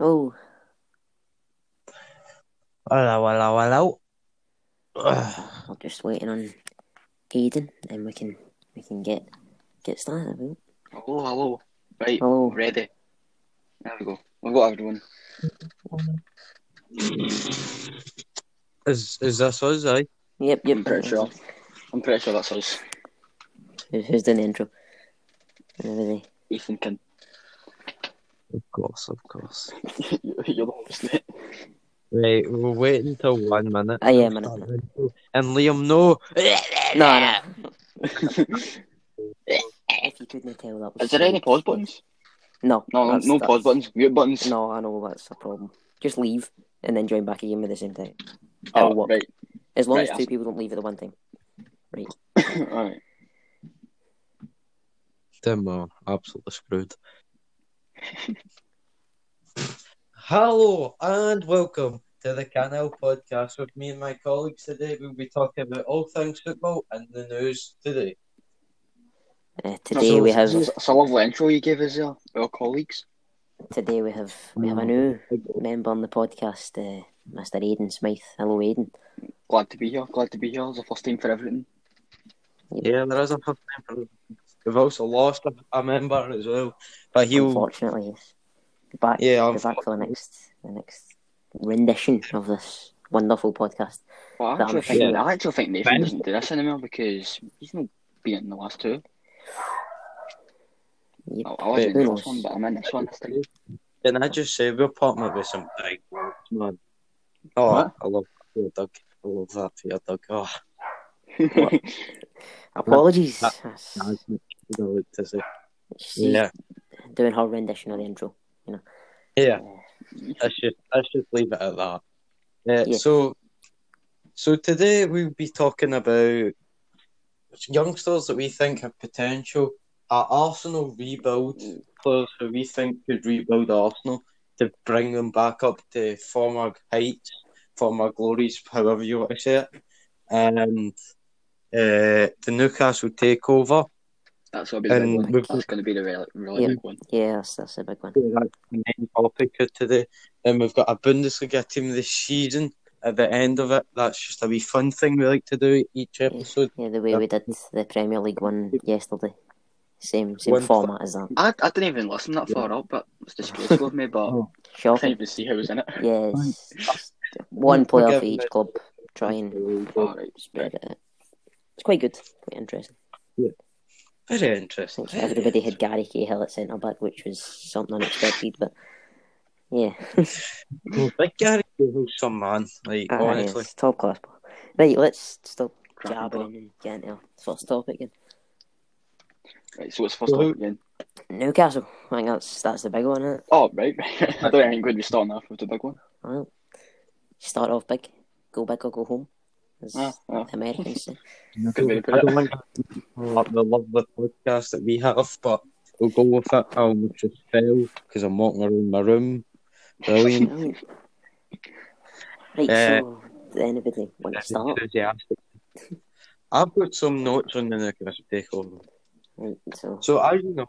Oh, Hello, hello, hello. Ugh. we're just waiting on Aiden, and we can we can get get started. I. Hello, hello. Right, Hello. ready. There we go. We've got everyone. Is is this us, eh? Yep, yep. I'm pretty sure. I'm pretty sure that's us. Who's, who's doing the intro? And everything. Ethan can. Of course, of course. You're the host, mate. Right, we'll wait until one minute. Yeah, We'll minute, start the intro. And Liam, no. No, no. if you couldn't tell, that was. Is there any pause buttons? No, No, that's- no that's- pause buttons. Mute buttons. No, I know that's a problem. Just leave and then join back again at the same time. Oh, It'll work. right. As long right, as two that's- people don't leave at the one time. Right. Alright. Them are absolutely screwed. Hello and welcome to the Canal Podcast with me and my colleagues today. We'll be talking about all things football and the news today. Uh, today So we it's- have It's, it's a lovely intro you gave us there, our colleagues. today we have we have a new member on the podcast, uh, Mr. Aiden Smythe. Hello, Aiden. Glad to be here. Glad to be here. It's the first time for everything. Yeah, there is a first time for We've also lost a, a member as well, but he'll. Unfortunately, yes. Be back. Yeah, be back for the next the next rendition of this wonderful podcast. Well, I actually I'm think, sure- I actually think Nathan Ben- doesn't do this anymore because he's not been in the last two. Yep. I, I wasn't in the knows? first one, but I'm in this one this time. Can I just say we're partnered with some big words, man? Oh, What? I love that, Doug. I love that for you, Doug. Oh, Apologies. That- That's- nice. I to say. she's Yeah, doing her rendition of the intro. You know. Yeah. Uh, I should I should leave it at that. Uh, Yeah. So, so today we'll be talking about youngsters that we think have potential. Our Arsenal rebuild players who we think could rebuild Arsenal to bring them back up to former heights, former glories, however you want to say it, and uh, the Newcastle takeover. That's going to be the And big one. we've- That's going to be the really, really Yeah. big one. yeah, that's, that's a big one. That's the main topic of today. And we've got a Bundesliga team this season. At the end of it, that's just a wee fun thing we like to do each episode. Yeah, the way we did the Premier League one yesterday. Same same One- format as that. I, I didn't even listen that far up, but it's disgraceful of me, but Oh. I can't Shocking. even see who's in it. Yeah, it's just one player for each club. Try and Alright. spread it out. It's quite good, quite interesting. Yeah. Very interesting. think everybody had Gary Cahill at centre back, which was something unexpected, but yeah, Well, Big Gary Cahill's some man, like Ah, honestly. yes, top class. ball. Right, let's stop Cracking jabbering and get into our first topic again. Right, so what's the first Well, topic again? Newcastle. I think that's that's the big one. Isn't it? Oh, right. I don't think we'd be starting off with the big one. Well, start off big, go big or go home, Ah, Americans say. Good way to put I it. don't think that's the lovely podcast that we have, but we'll go with it. I almost just fell because I'm walking around my room. Brilliant. Right, Uh, so does anybody want to start? Enthusiastic. I've got some notes on the Newcastle takeover. Right, so So as you know,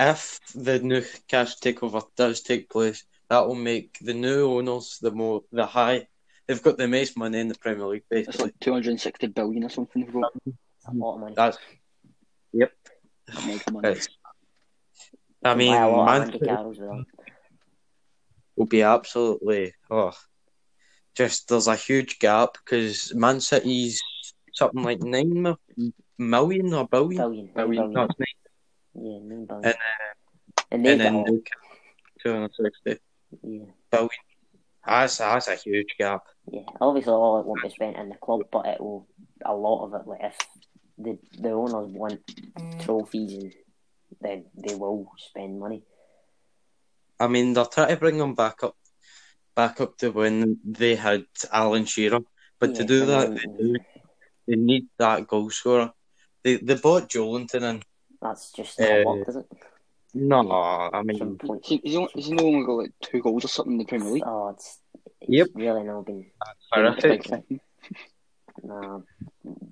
if the Newcastle takeover does take place, that will make the new owners the more the high. They've got the most money in the Premier League, basically. It's like 260 billion or something. they've got. a lot of money. That's yep. Money. It's, I mean, Buy a Man City Carrolls with that. will be absolutely oh, just there's a huge gap because Man City's something like nine million or billion. Billion, nine Billion. billion. No, nine, Yeah, nine billion. And, uh, and and then all- two hundred sixty. yeah, That's that's a huge gap. yeah. Obviously, all it won't be spent in the club, but it will. A lot of it, like if the the owners want trophies, and then they will spend money. I mean, they're trying to bring them back up, back up to when they had Alan Shearer. But to do that, they, do, they need that goal scorer. They they bought Joelinton in. That's just not Uh, work, does it? No, I Some mean, point. He's, he's, only, he's only got like two goals or something in the Premier League. Oh, it's, it's Yep. really not been. It's a big horrific. thing. No.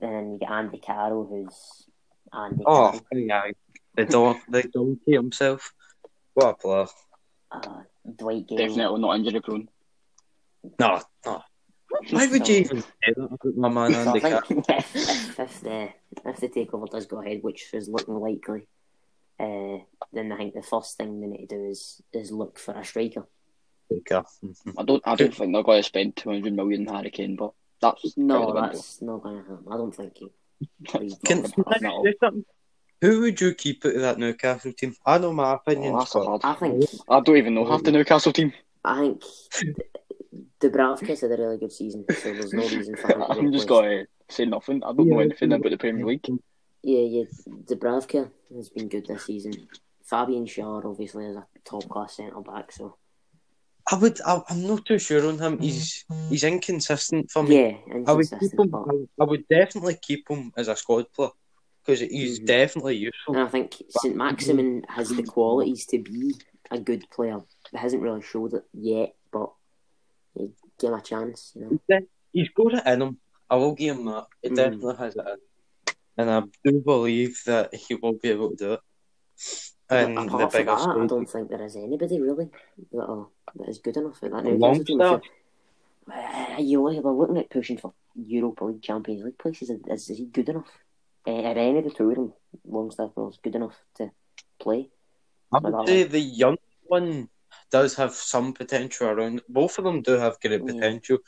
Then you get Andy Carroll, who's Andy Oh, Carroll. yeah, the don the donkey himself. What a player! Uh, Dwight Gayle. Definitely not injury prone. No, no. Why would you even say that about my man Andy Carroll? if, if, if the if the takeover does go ahead, which is looking likely, uh, then I think the first thing they need to do is is look for a striker. Okay. I don't. I don't think they're going to spend two hundred million on Harry Kane, but that's No, that's not going to happen. I don't think he. Can, can I happen at all. say something? Who would you keep out of that Newcastle team? I know my opinion. Oh, that's hard. I think I don't even know half the Newcastle team. I think Dubravka's had a really good season, so there's no reason for I'm just going to say nothing. I don't know anything about the Premier League. Yeah, yeah. Dubravka has been good this season. Fabian Schär obviously is a top class centre back, so I would. I, I'm not too sure on him. He's he's inconsistent for me. yeah, I would keep inconsistent. him. But I would definitely keep him as a squad player because he's Mhm. definitely useful. and I think St Maximin has the qualities to be a good player. He hasn't really showed it yet, but give him a chance. You know, He's got it in him. I will give him that. He Mhm. definitely has it in. And I do believe that he will be able to do it. And But the apart from that, I don't think there is anybody really that, that is good enough at that. Longstaff? Uh, you look, we're looking at pushing for Europa League, Champions League places. Is, is he good enough? Uh, are any of the two of them, Longstaff was good enough to play? I would say the young one does have some potential around. Both of them do have great Yeah. potential,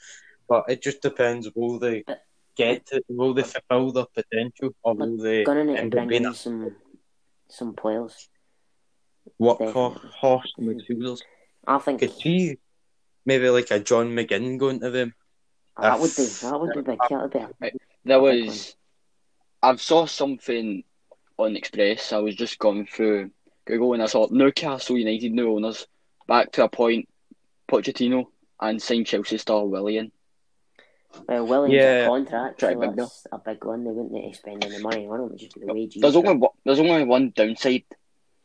but it just depends. Will they But- get it? Will they fulfill their potential, or But will they Gonna need to end up bring being in a some some players. workhorse Definitely. midfielders? I think Could see maybe like a John McGinn going to them. Ah, that if- would be that would be big. That would be a, There was, I saw something on Express. I was just going through Google and I saw Newcastle United new owners back to a point, Pochettino and signed Chelsea star Willian. Well, Williams Yeah. a contract, Try so big that's a big one. They wouldn't need to spend any money on him. It'd just be the wages. There's only one, there's only one downside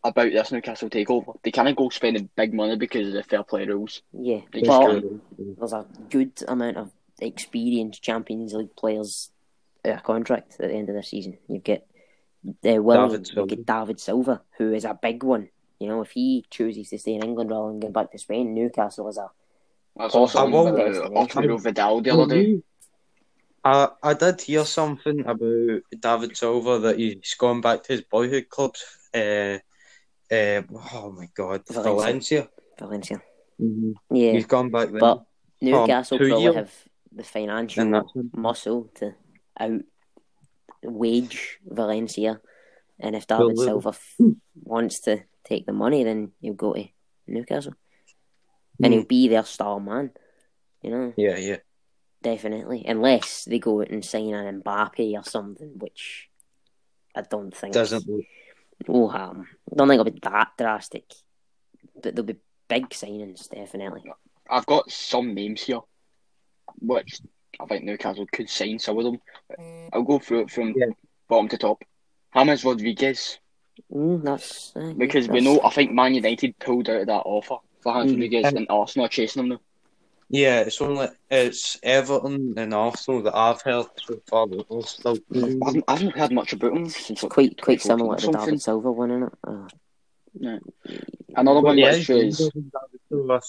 about this Newcastle takeover. They can't go spending big money because of the fair play rules. yeah, They just can't. there's a good amount of experienced Champions League players out of contract at the end of the season. You've got uh, Willian, David you've got David Silva, who is a big one. You know, if he chooses to stay in England rather than go back to Spain, Newcastle is a That's also I will- about Arturo Vidal the other day. I, I did hear something about David Silva that he's gone back to his boyhood clubs. Uh, uh, oh my God, Valencia. Valencia. Mhm. Yeah, He's gone back there. but Newcastle two probably years. have the financial and that's him. muscle to out wage Valencia, and if David Silva f- wants to take the money, then he'll go to Newcastle, and he'll be their star man. You know, Yeah, yeah. definitely, unless they go out and sign an Mbappe or something, which I don't think Doesn't look. will happen. I don't think it'll be that drastic, but there'll be big signings definitely. I've got some names here, which I think Newcastle could sign some of them. I'll go through it from Yeah. bottom to top. James Rodriguez, Mm, that's uh, yeah, because we know I think Man United pulled out of that offer for James Mm. Rodriguez, and Arsenal are chasing him now. Yeah, it's only it's Everton and Arsenal that I've heard so far. That are still Mm. I haven't, I haven't heard much about him since It's like, quite quite similar to the something. David Silva one, isn't it? Uh, Another one yeah, which is so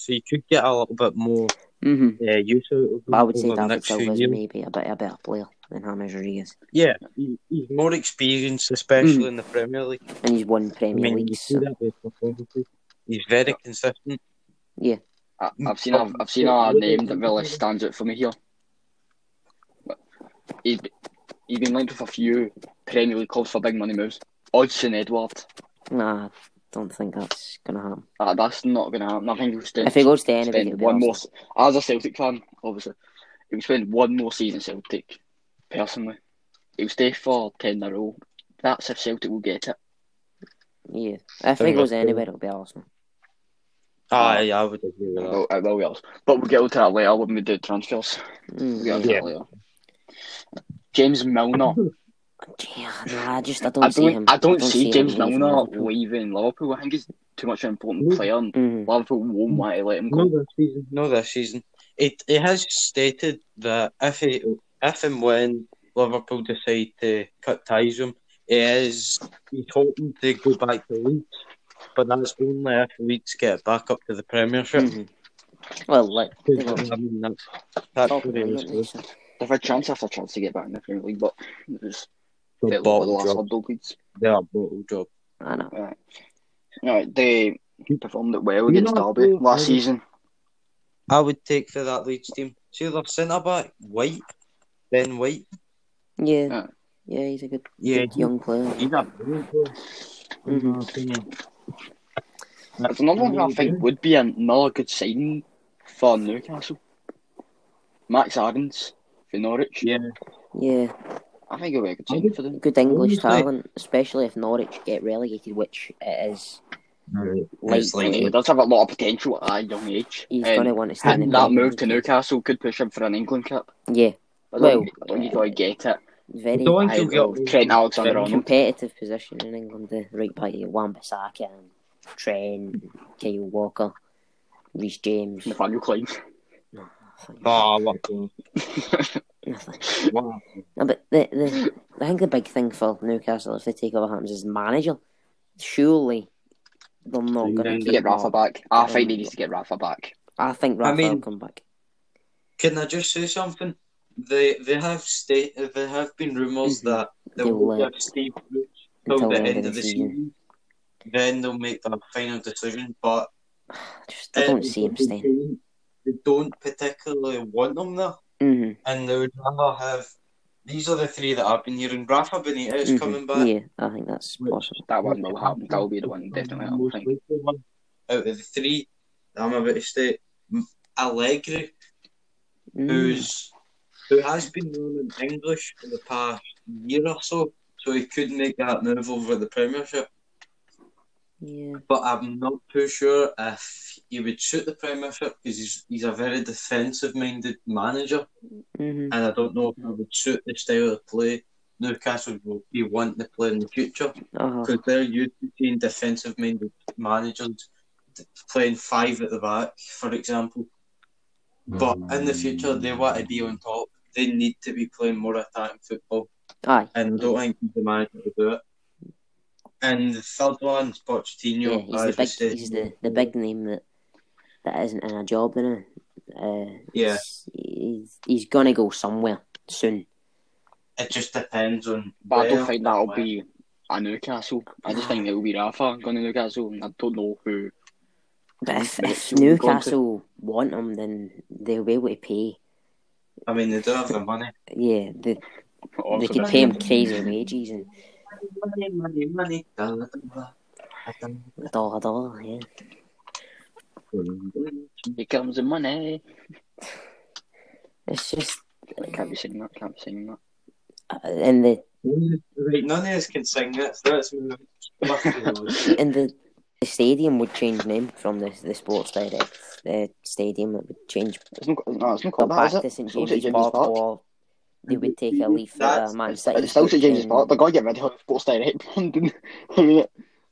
you could get a little bit more mm-hmm. uh, use out of I would say over the David next Silva is maybe a bit a better player than James Rodriguez, Yeah, he, he's more experienced, especially in the Premier League. and he's won I Premier mean, League. you see So. That with performances. He's very consistent. Yeah. I've seen a, I've seen a name that really stands out for me here. He's, he's been linked with a few Premier League clubs for big money moves. Odsonne Edouard. Nah, I don't think that's gonna happen. Uh, that's not going to happen. I think he'll spend, If he goes to anybody, spend it'll one more. Arsenal. As a Celtic fan, obviously, he'll spend one more season at Celtic. Personally, he'll stay for ten in a row. That's if Celtic will get it. Yeah, if he Think goes that's anywhere, it'll be Arsenal. Ah, yeah, I would agree with that. will, it will be. But we'll get onto that later when we do transfers. Mm, We'll get onto yeah. that later. James Milner. yeah, nah, I just I don't, I see don't, him. I don't see him James leaving Milner Liverpool. leaving Liverpool. I think he's too much of an important Mm. player, and Mhm. Liverpool won't want to let him No, go. this season. No, this season. It it has stated that if he, if and when Liverpool decide to cut ties with him, he is he's hoping to go back to Leeds. But that's only if Leeds get back up to the Premiership. Mhm. Well, like they were I mean, that's, that's top what of it the is. league, aren't they? So- They've had chance after chance to get back in the Premier League, but it was The fairly over the bottle last job. hurdle, Leeds. They are bottle job. I know. Right. Right, they performed it well You against know, Derby last I- season. I would take for that Leeds team. See their centre back, White, Ben White. Yeah, Yeah. yeah, he's a good, Yeah, good young player. he's a brilliant player, in Mhm. my opinion. It's another one I think would be another good signing for Newcastle. Max Aarons for Norwich. Yeah, Yeah, I think it'll be a good signing for them. good English Honestly- talent, especially if Norwich get relegated, which it is. It's Like- He does have a lot of potential at a young age. He's going to want to stay in that move to Newcastle could push him for an England cap. Yeah, I Well, don't, I don't think he'll get it. Very don't I he'll will. get- Trent Alexander-Arnold. competitive position in England. The right back, Wan-Bissaka and Trent, Kyle Walker, Reece James. Nathaniel Clyne. Nothing. Oh, lucky. Nothing. Wow. No, but the, the I think the big thing for Newcastle if they take over Hamptons is manager. Surely they're not going to to get Rafa back. I think they need to get Rafa back. I think Rafa I Rafa mean- will come back. Can I just say something? They they have state there have been rumors Mhm. that they They'll have Steve Bruce till Until the end of the season. Then they'll make their final decision. But Just I don't see him they staying. don't- They don't particularly want them there, hmm and they would rather have. These are the three that I've been hearing. Rafa Benitez coming back. Yeah, I think that's possible. That one will happen. That will be the one, definitely. I think. out of the three that I'm about to state. Allegri, Mm. who's who has been learning English for the past year or so, so he could make that move over the Premiership. Yeah, But I'm not too sure if he would suit the Premiership because he's he's a very defensive minded manager, hmm and I don't know if he would suit the style of play Newcastle will be wanting to play in the future uh-huh. because they're used to seeing defensive minded managers playing five at the back, for example. But in the future, they want to be on top. They need to be playing more attacking football, aye. and I don't think he's the manager to do it. And the third one's Yeah, Pochettino. he's the big, said. he's the, the big name that that isn't in a job now. Uh, Yeah. he's, he's gonna go somewhere soon. It just depends on. But I don't think that'll and be a Newcastle. I just think it'll be Rafa going to Newcastle, and I don't know who. But if, if you're going to- Newcastle want him, then they'll be able to pay. I mean, they do have the money. Yeah, they, they Also, can pay him crazy wages and Money, money, money. a dollar, a dollar. Yeah, Here comes the money. it's just I can't be singing that. Can't be singing that. uh, in the Right, none of us can sing that, so let's move in the the stadium would change name from the the Sports Direct uh, stadium. It would change It's not, no, it's not called that, back is it? to St Still James's St. Park, or they would take a leaf at That's- uh, Man it's- City. It's still St James's Park. They're going to get rid of Sports Direct London. I mean,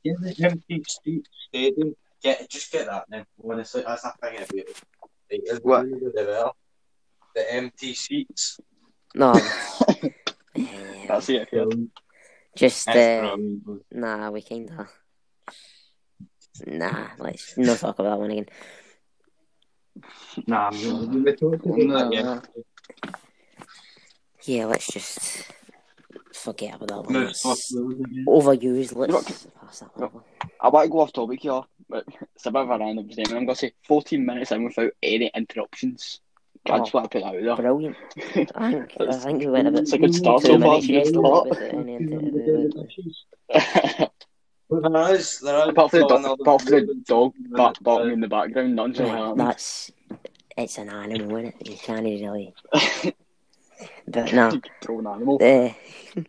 Yeah, the empty street stadium. Get just get that then. Honestly, that's a thing about it. Like, it's What? really good about The empty seats. No, yeah, that's it. Yeah. just uh, brilliant. nah. We kind of nah. Let's not talk about that one again. Nah, we, we were talking about that, yeah. Yeah, let's just forget about that one. Move That's swiftly again. overused. Let's Look. pass that one. over. I want to go off topic here, but it's a bit of a random statement. I'm going to say 14 minutes in without any interruptions. Oh. I just Oh. want to put that out there. Brilliant. I think I think we went a bit. It's a good start so far. there is, there is apart from the still dog, apart from the dog bar- Uh, barking in the background, none's really Right, happening. that's it's an animal, isn't it? You can't really. But no, Throw an animal. uh,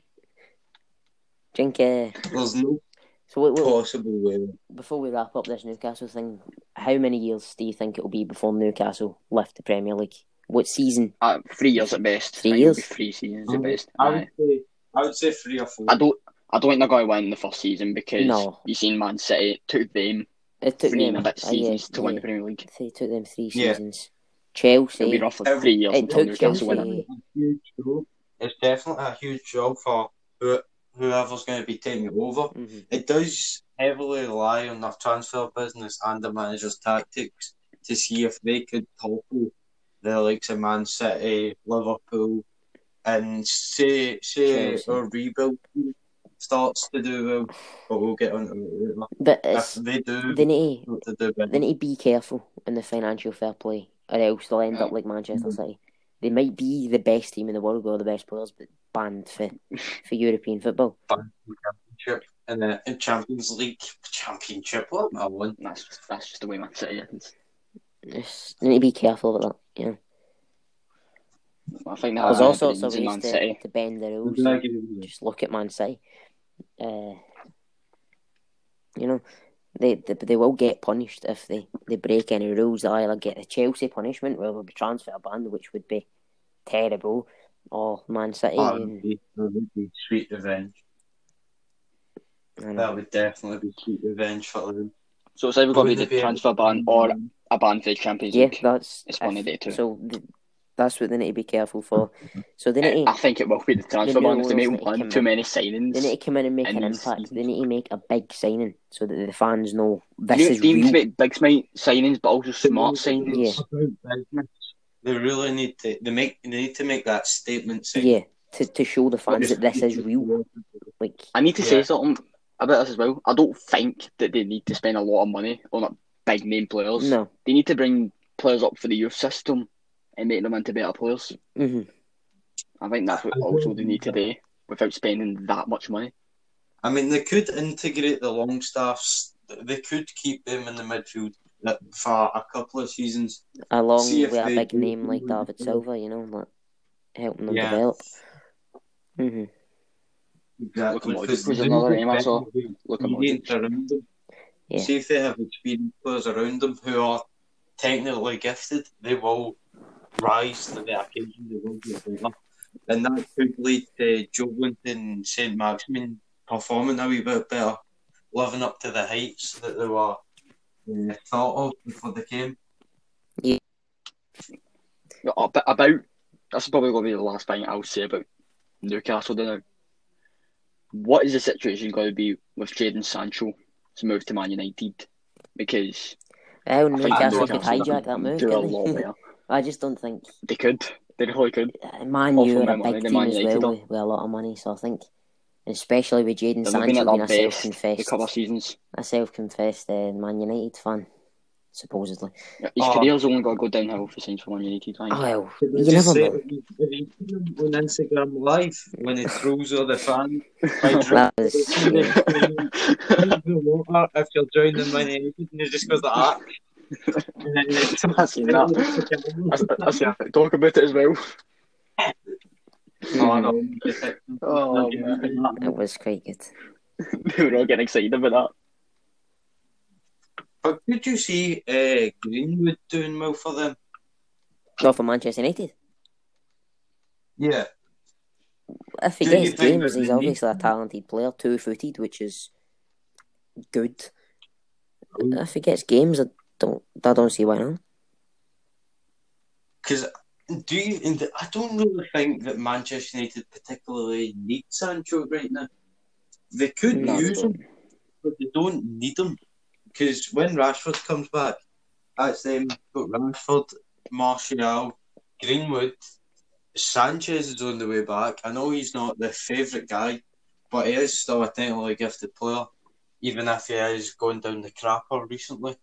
drink. Uh, There's no so we, we, possible way. before we wrap up this Newcastle thing, how many years do you think it will be before Newcastle left the Premier League? What season? Uh, three years at best. Three I years? be Three seasons at best. I would say, I would say three or four. I don't. I don't think they're going to win the first season because No. you seen Man City it took them It took three them and a bit uh, yeah, seasons to win the Premier League. It took them three Yeah. seasons. It'll be Chelsea. roughly Every- three years it until took Newcastle win. Chelsea- it. a. It's definitely a huge job for whoever's going to be taking it over. Mhm. It does heavily rely on their transfer business and the manager's tactics to see if they could topple the likes of Man City, Liverpool, and say say Chelsea. our rebuild team starts to do well, but we'll get on to it. But If they do they need to do better. they need to be careful in the financial fair play, or else they'll end up like Manchester City. They might be the best team in the world with all the best players, but banned for, for European football. Championship and then in Champions League Championship. What am I on? That's that's just the way Man City is. It's, they need to be careful about that. You know, I think that there's all sorts of ways to, to bend the rules. I agree with you. Just look at Man City. Uh, you know, they, they they will get punished if they, they break any rules. They'll either get the Chelsea punishment, where they'll be transfer banned, which would be terrible, or Man City. That would be, that would be sweet revenge. That would definitely be sweet revenge for them. So it's either going to be the transfer ban or a ban for the Champions League. yeah, that's It's one if- of the two. So th- that's what they need to be careful for. Mm-hmm. So they need I think it will be the transfer new ban if they make that one too in. many signings. they need to come in and make And an these impact. They seasons. need to make a big signing so that the fans know They this need, is they need to make big signings, but also smart signings. Yeah. They really need to. They make. They need to make that statement. saying, Yeah, to, to show the fans that this is real. Like, I need to Yeah. say something about this as well. I don't think that they need to spend a lot of money on a big name players. no. They need to bring players up for the youth system and make them into better players. hmm I think that's what also don't they need to do without spending that much money. I mean, they could integrate the Longstaffs. They could keep them in the midfield for a couple of seasons. Along See if with a big do name like something David good. Silva, you know, like helping them Yeah. develop. hmm Exactly. Luka Modric because another name I saw. Look at experience Modric. Yeah. See if they have experienced players around them who are technically gifted, they will rise to the occasion. They will get better. And that could lead to Joe and St. Maximin performing a wee bit better, living up to the heights that they were uh, thought of before they came. About, about that's probably going to be the last thing I'll say about Newcastle now. What is the situation going to be with Jadon Sancho to move to Man United? Because Well, I think Newcastle could hijack that move. do a couldn't lot they? better. I just don't think They could. They really could. uh, Man Offer U are a big team as well with, with a lot of money. So I think, especially with Jadon They've Sancho been being at a their best a couple of seasons. a self-confessed uh, Man United fan, supposedly. His Oh. career's only going to go downhill if he signs for Man United. I. Oh, well, Did you just never know. it? Have you seen him on Instagram Live when he throws all the fans? by That was drinking the water if you're drowning Man United and he just goes like that. And then it's I've seen that. I, I see that. Talk about it as well. Oh, I know. Oh, man. It was quite good. they were all getting excited about that. But did you see uh, Greenwood doing well for them? Not for Manchester United. Yeah. If he Do gets think games, he's they need- obviously a talented player, two-footed, which is good. If he gets games, I don't, I don't see why not. Because do you? I don't really think that Manchester United particularly need Sancho right now. They could No, use him, but they don't need him. Because when Rashford comes back, that's them. Got Rashford, Martial, Greenwood, Sanchez is on the way back. I know he's not the favourite guy, but he is still a technically gifted player, even if he is going down the crapper recently.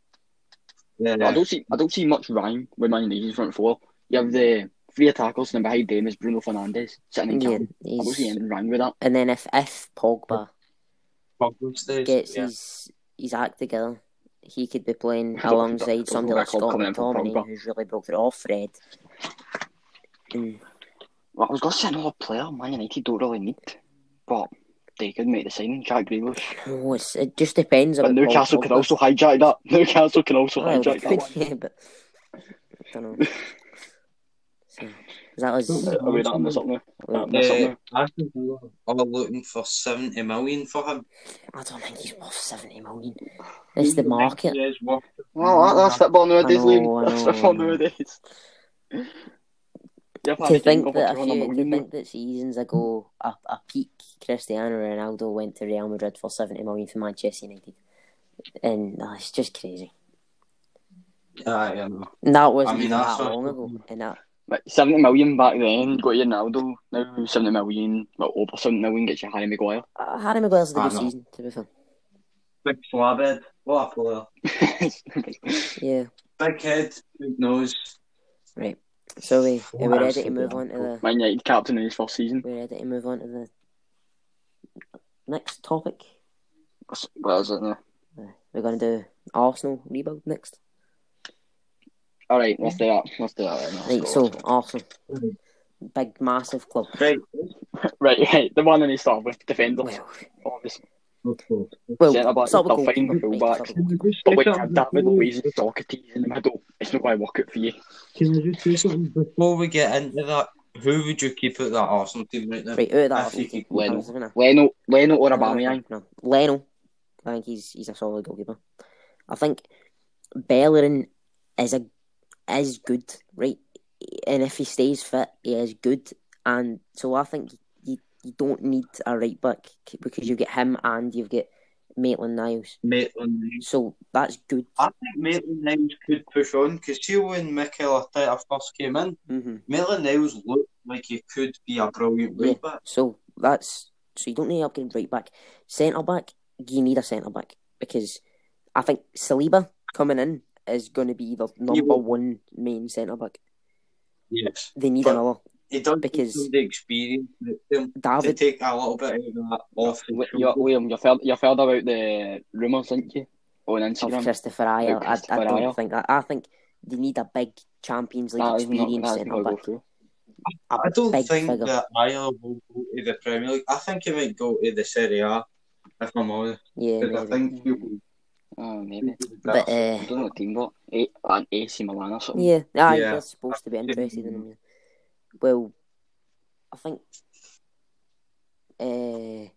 Yeah, I don't see I don't see much rhyme with Man United's front four. You have the three attackers and behind them is Bruno Fernandes sitting in Yeah, camp. I don't see he's, anything wrong with that. and then if if Pogba Pogba stays, gets yeah. his his act together, he could be playing I don't- alongside don't- don't somebody like that club Scott coming in for McTominay, who's really broke it off Fred. Mm, Well, I was going to say another player Man United don't really need, but they could make the signing, Jack Grealish. no, it's, it just depends But about Newcastle Paul could Pogba. also hijack that. Newcastle can also Well, hijack that could, one. yeah, but I don't know. So, that was Are we not on this up now? well, Uh. Aston Villa are looking for 70 million for him. I don't think he's worth seventy million. It's the market. He is Well, that, that's football nowadays, I know, Liam. That's know, football nowadays. You have To think that a 200 few, to think that seasons ago, a, a peak Cristiano Ronaldo went to Real Madrid for seventy million for Manchester United. and uh, it's just crazy. Aye, I know. And that wasn't I mean, even that's that what- long ago. And that Like, 70 million back then, got your Ronaldo. Now 70 million, well, over 70 million gets you Harry Maguire. uh, Harry Maguire's the good know. season. To be fair, Big flabhead. What a player. yeah. Big head, big nose. Right. So we are we What ready to move on to the Man United captain in his first season. we're ready to move on to the next topic. What is it now? We're going to do Arsenal rebuild next. Alright, let's do that. Let's do that right. Right. So Arsenal, big massive club. Right. Right, right. The one that he started with, defenders, Well, obviously. Well, Centre back, start with they'll find goalkeeper. the Right, fullbacks. with goalkeeper. But when you have David Luiz and Sokratis in the middle, it's not going to work out for you. Can I just say something before we get into that? Who would you keep at that Arsenal team right now? Right, out of that, I Arsenal think team, Leno. I Leno, Leno or No, no, Aubameyang. No, Leno. I think he's he's a solid goalkeeper. I think Bellerin is a is good, right? And if he stays fit, he is good. And so I think you don't need a right back because you get him and you've got Maitland Niles. Maitland Niles. So that's good. I think Maitland Niles could push on because see when Mikel Arteta first came in, hmm Maitland Niles looked like he could be a brilliant Yeah. right back. So that's so you don't need to upgrade right back. Centre back, you need a centre back because I think Saliba coming in is going to be the number one main centre back. Yes. They need But- another. He does Because- because the experience with him to David, take a little bit of that off the Wi- you- William, you've heard, you've heard about the rumours, didn't you? On of Instagram. Christopher Ayer, About I, I don't Ayer. think that. I think they need a big Champions League That is not, experience that's centre not go back. through. A I don't think figure. that Ayer will go to the Premier League. I think he might go to the Serie A, if I'm honest. Yeah, Because I maybe. think he will Oh, maybe. But I uh, don't know what team, but A- an AC Milan or something. yeah, aye, Yeah. they're supposed to be interested in him. Yeah. Well, I think uh,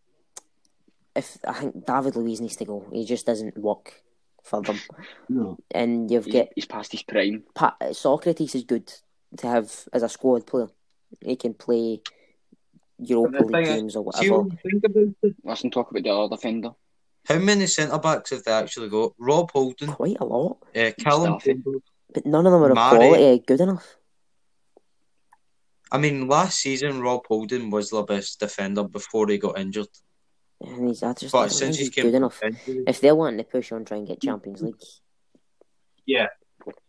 if I think David Luiz needs to go, he just doesn't work for them. no. And you've He's, got he's past his prime. Pa- Sokratis is good to have as a squad player. He can play Europa But League thing is, games or whatever. when you think about it, Listen, talk about the other defender. how many centre backs have they actually got? Rob Holding, Quite a lot, uh, Callum but none of them are of quality good enough. I mean, last season Rob Holding was the best defender before he got injured. And he's I just But don't since he's he's came good from enough. injury, If they're wanting to push on, try and get Champions League, yeah,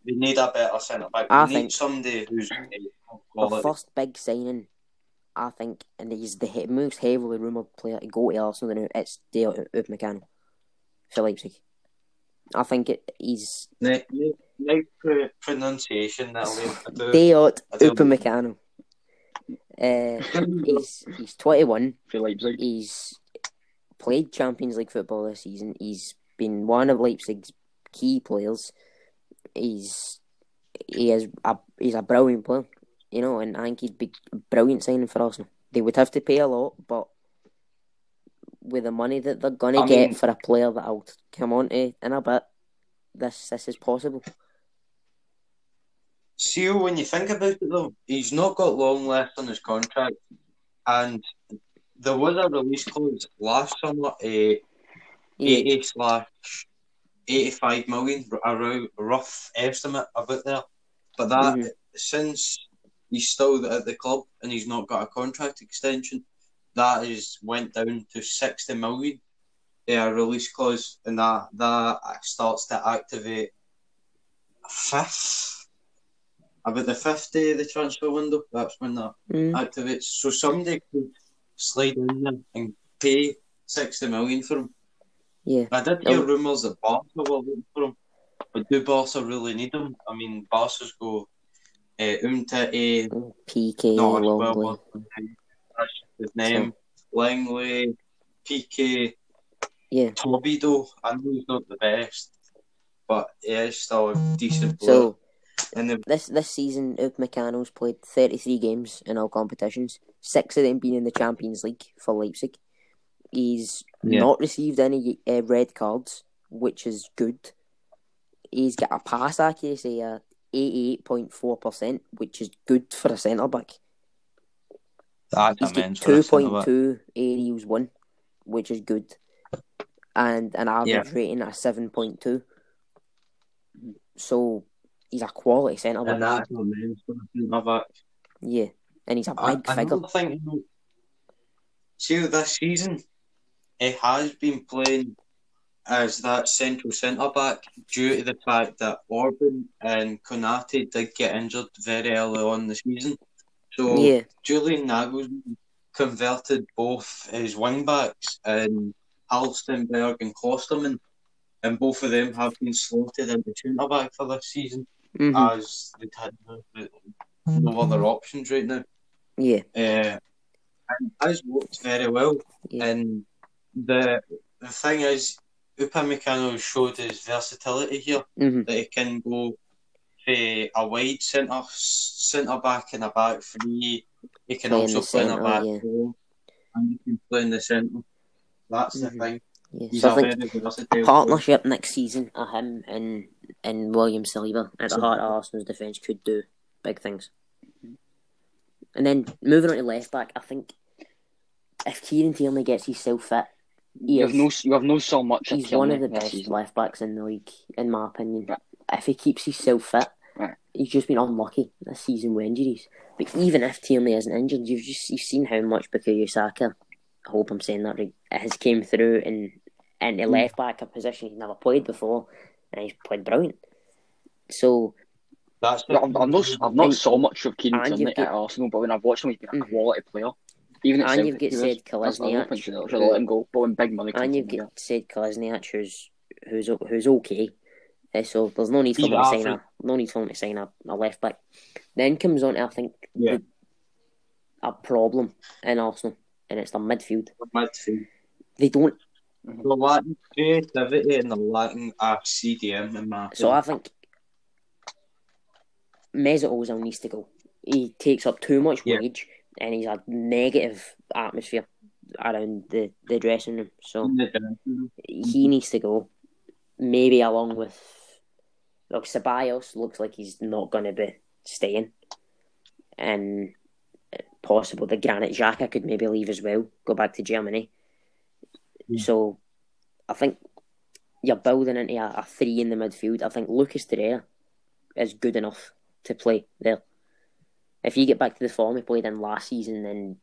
they need a better centre back. I They think- need somebody who's uh, the quality. first big signing, I think, and he's the most heavily rumoured player to go to Arsenal now. It's Dale Upamecano for Leipzig. I think it, he's Nice, nice pr- pronunciation that I do. Dayot Upamecano. Uh, he's he's twenty one. For Leipzig. He's played Champions League football this season. He's been one of Leipzig's key players. He's he is a he's a brilliant player, you know, and I think he'd be a brilliant signing for Arsenal. They would have to pay a lot, but with the money that they're gonna I get mean- for a player that I'll come on to in a bit, this this is possible. See, when you think about it though, he's not got long left on his contract, and there was a release clause last summer, uh, Yeah, 80 slash 85 million, a rough estimate about there. But that, Mhm. since he's still at the club and he's not got a contract extension, that is went down to 60 million. Yeah, release clause, and that that starts to activate fifth, about the fifth day of the transfer window. That's when that Mm. activates. So somebody could slide in there and pay 60 million for him. yeah. I did hear No. rumours that Barca were looking for him, but do Barca really need him? I mean, Barca's go uh, Umtiti, Piqué not Longley. his name, Langley, Piqué, Yeah. Tobido. I know he's not the best, but he is still a decent player. So and the, this this season, Upamecano's played 33 games in all competitions, six of them being in the Champions League for Leipzig. He's Yeah. not received any uh, red cards, which is good. He's got a pass accuracy of 88.4%, which is good for a centre back. that's He's immense for 2.2 aerials won, which is good. and an average rating of seven point two. So he's a quality centre back. And that's not men's for a centre back. Yeah, and he's a I- big figure. Another thing, you know, see this season, he has been playing as that central centre back due to the fact that Orban and Konate did get injured very early on in the season. So Yeah, Julian Nagelsmann converted both his wing backs in Halstenberg and Klostermann, and both of them have been slotted into centre back for this season hmm as they had no, other options right now. yeah, Uh, and has worked very well. Yeah. And the the thing is, Upamecano showed his versatility here hmm that he can go for a wide centre centre back and a back three. He can Play also the play in a back yeah. four, and he can play in the centre. That's the Mhm. thing. yeah. So a I think a versatile. partnership next season of him and and William Saliba at the heart of Arsenal's defence could do big things. And then moving on to left back, I think if Kieran Tierney gets himself fit, he You have no, you have no so much. he's one of the best season. left backs in the league, in my opinion. Right. If he keeps himself fit, Right. he's just been unlucky this season with injuries. But even if Tierney isn't injured, you've just you've seen how much Bukayo Saka, I hope I'm saying that right, has came through and and the Mm. left back, a position he's never played before, and he's played brilliant. So That's I've, I've not, I've not And- saw much of Kieran and Tierney at Arsenal, but when I've watched him, he's been a Mhm. quality player. Even And you've got he was. said That's another thing, Kolasinac, should have should have let him go. But when big money and you've in, yeah. got said Kolasinac, who's who's who's okay. Uh, so there's no need for He's him to sign a no need for him to sign a, a left back. Then comes on to I think Yeah. the, a problem in Arsenal, and it's the midfield. midfield. They don't. They're lacking creativity and they're lacking a CDM in my So I opinion. think Mesut Ozil needs to go. He takes up too much Yeah. wage, and he's a negative atmosphere around the, the dressing room. So In the he needs to go. Maybe along with look, Ceballos looks like he's not going to be staying, and possible the Granit Xhaka could maybe leave as well, go back to Germany. Yeah. So I think you're building into a, a three in the midfield. I think Lucas Torreira is good enough to play there. If you get back to the form he played in last season, then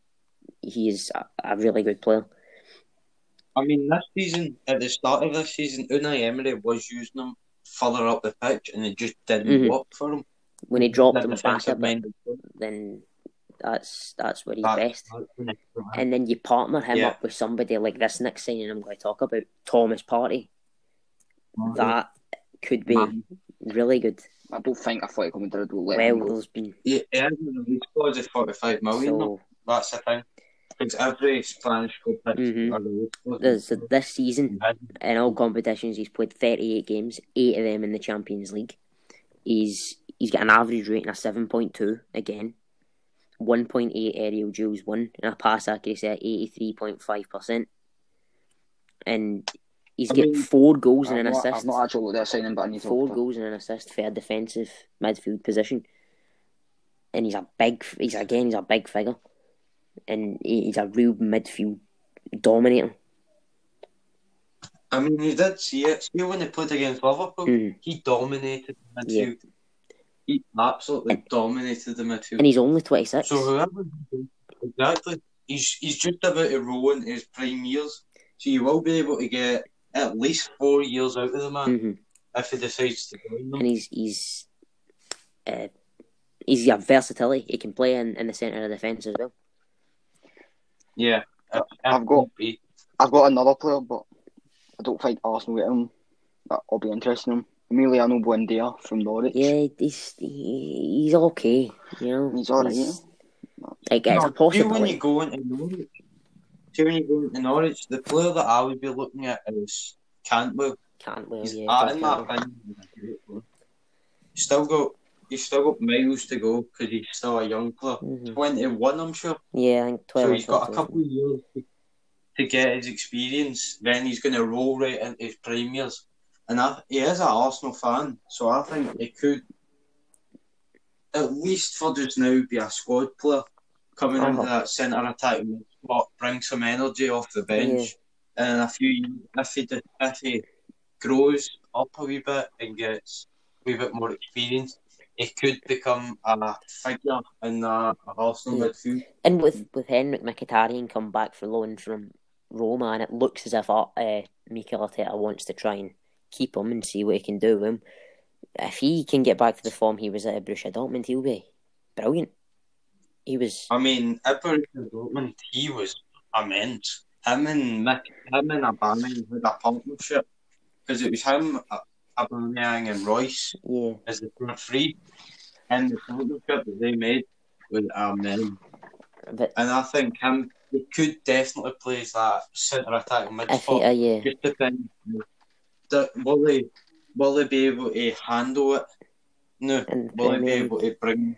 he is a, a really good player. I mean, this season, at the start of this season, Unai Emery was using him further up the pitch and it just didn't Mhm. work for him. When he dropped him back a bit, then that's that's where he's back- best. And And then you partner him Yeah. up with somebody like this next signing I'm going to talk about, Thomas Partey. That could be Man. really good. I don't think Atletico Madrid will let him Well, go. there's been He, he has a release clause of 45 million. so That's the thing. Because every Spanish club has Mhm. a release clause. there's this season in all competitions he's played 38 games, eight of them in the Champions League. He's he's got an average rating of 7.2 again, 1.8 aerial duels won, and a pass accuracy at 83.5%. And he's I got four goals and I've an not, assist. I've not actually looked at signing, but I need four look goals and an assist for a defensive midfield position. And he's a big, he's again, he's a big figure, and he's a real midfield dominator. I mean, you did see it. See when they played against Liverpool? Mhm. He dominated the midfield. He absolutely dominated the midfield. And he's only twenty six. So whoever exactly, he's he's just about to roll into his prime years. So you will be able to get at least four years out of the man hmm if he decides to join them. And he's he's uh, he's got versatility. He can play in, in the centre of defence as well. Yeah, if- if I've got- I've got another player, but I don't think Arsenal get him. But I'll be interested in him. Emiliano Buendia from Norwich. Yeah, he's he, he's okay. You know, He's alright, Like it's a No, see when you go into Norwich, see when you go into Norwich, the player that I would be looking at is Cantwell. Can't well, He's, yeah. uh, Jack in my Campbell. opinion, he's a great player. He's still got he's still got miles to go because he's still a young player. Mhm. Twenty one, I'm sure. Yeah, I think twelve. So he's got a couple of years to, to get his experience. Then he's going to roll right into his prime years. And I, he is an Arsenal fan, so I think he could, at least for just now, be a squad player coming into Uh-huh. that centre attacking spot, bring some energy off the bench, and in a few if he, if he grows up a wee bit and gets a wee bit more experience, he could become a figure in the Arsenal Yeah. midfield. And with with Henrikh Mkhitaryan come back for loan from Roma, and it looks as if uh, Mikel Arteta wants to try and keep him and see what he can do with him. If he can get back to the form he was at Borussia Dortmund, he'll be brilliant. He was I mean, at Borussia Dortmund, he was immense. Him and Mick, him and Aubameyang had a partnership because it was him, Aubameyang, and Reus yeah. as the front three, and the partnership that they made was immense. But And I think him, he could definitely play as that centre attacking if he, uh, midfield. yeah, Just depends. That- Will they, will they be able to handle it? No. the Will they be able to bring?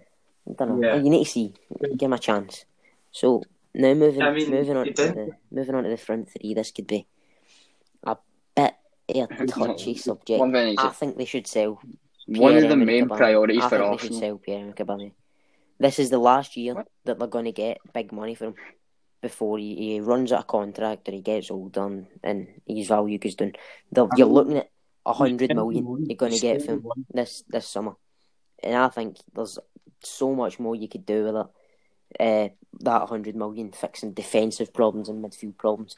I don't know. Yeah. You need to see, give him a chance. So now moving, I mean, moving on to the moving on to the front three. This could be a bit a touchy subject. One thing is, I think they should sell one of the main priorities I for think they should Arsenal. sell Aubameyang. This is the last year What? that they're going to get big money for him before he, he runs out of contract or he gets older and, and his value goes down. They're, you're looking at a hundred million you're going to get from this this summer, and I think there's so much more you could do with it. Uh, that hundred million fixing defensive problems and midfield problems.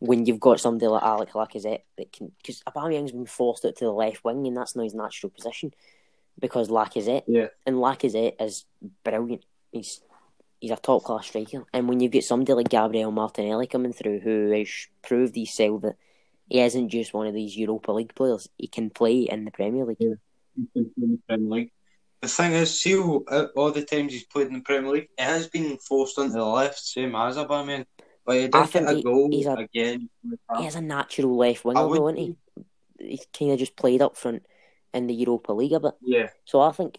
When you've got somebody like Alec Lacazette that can, because Aubameyang's been forced out to the left wing, and that's not his natural position, because Lacazette Yeah. and Lacazette is brilliant. He's he's a top class striker, and when you get somebody like Gabriel Martinelli coming through, who has proved himself that he isn't just one of these Europa League players, he can play in the Premier League. Yeah. the Premier League. The thing is, see all, all the times he's played in the Premier League, it has been forced onto the left, same as Aubameyang. But he did get a he- goal he's a- again. He is a natural left winger, though, isn't he? He's kind of just played up front in the Europa League a bit. Yeah, So I think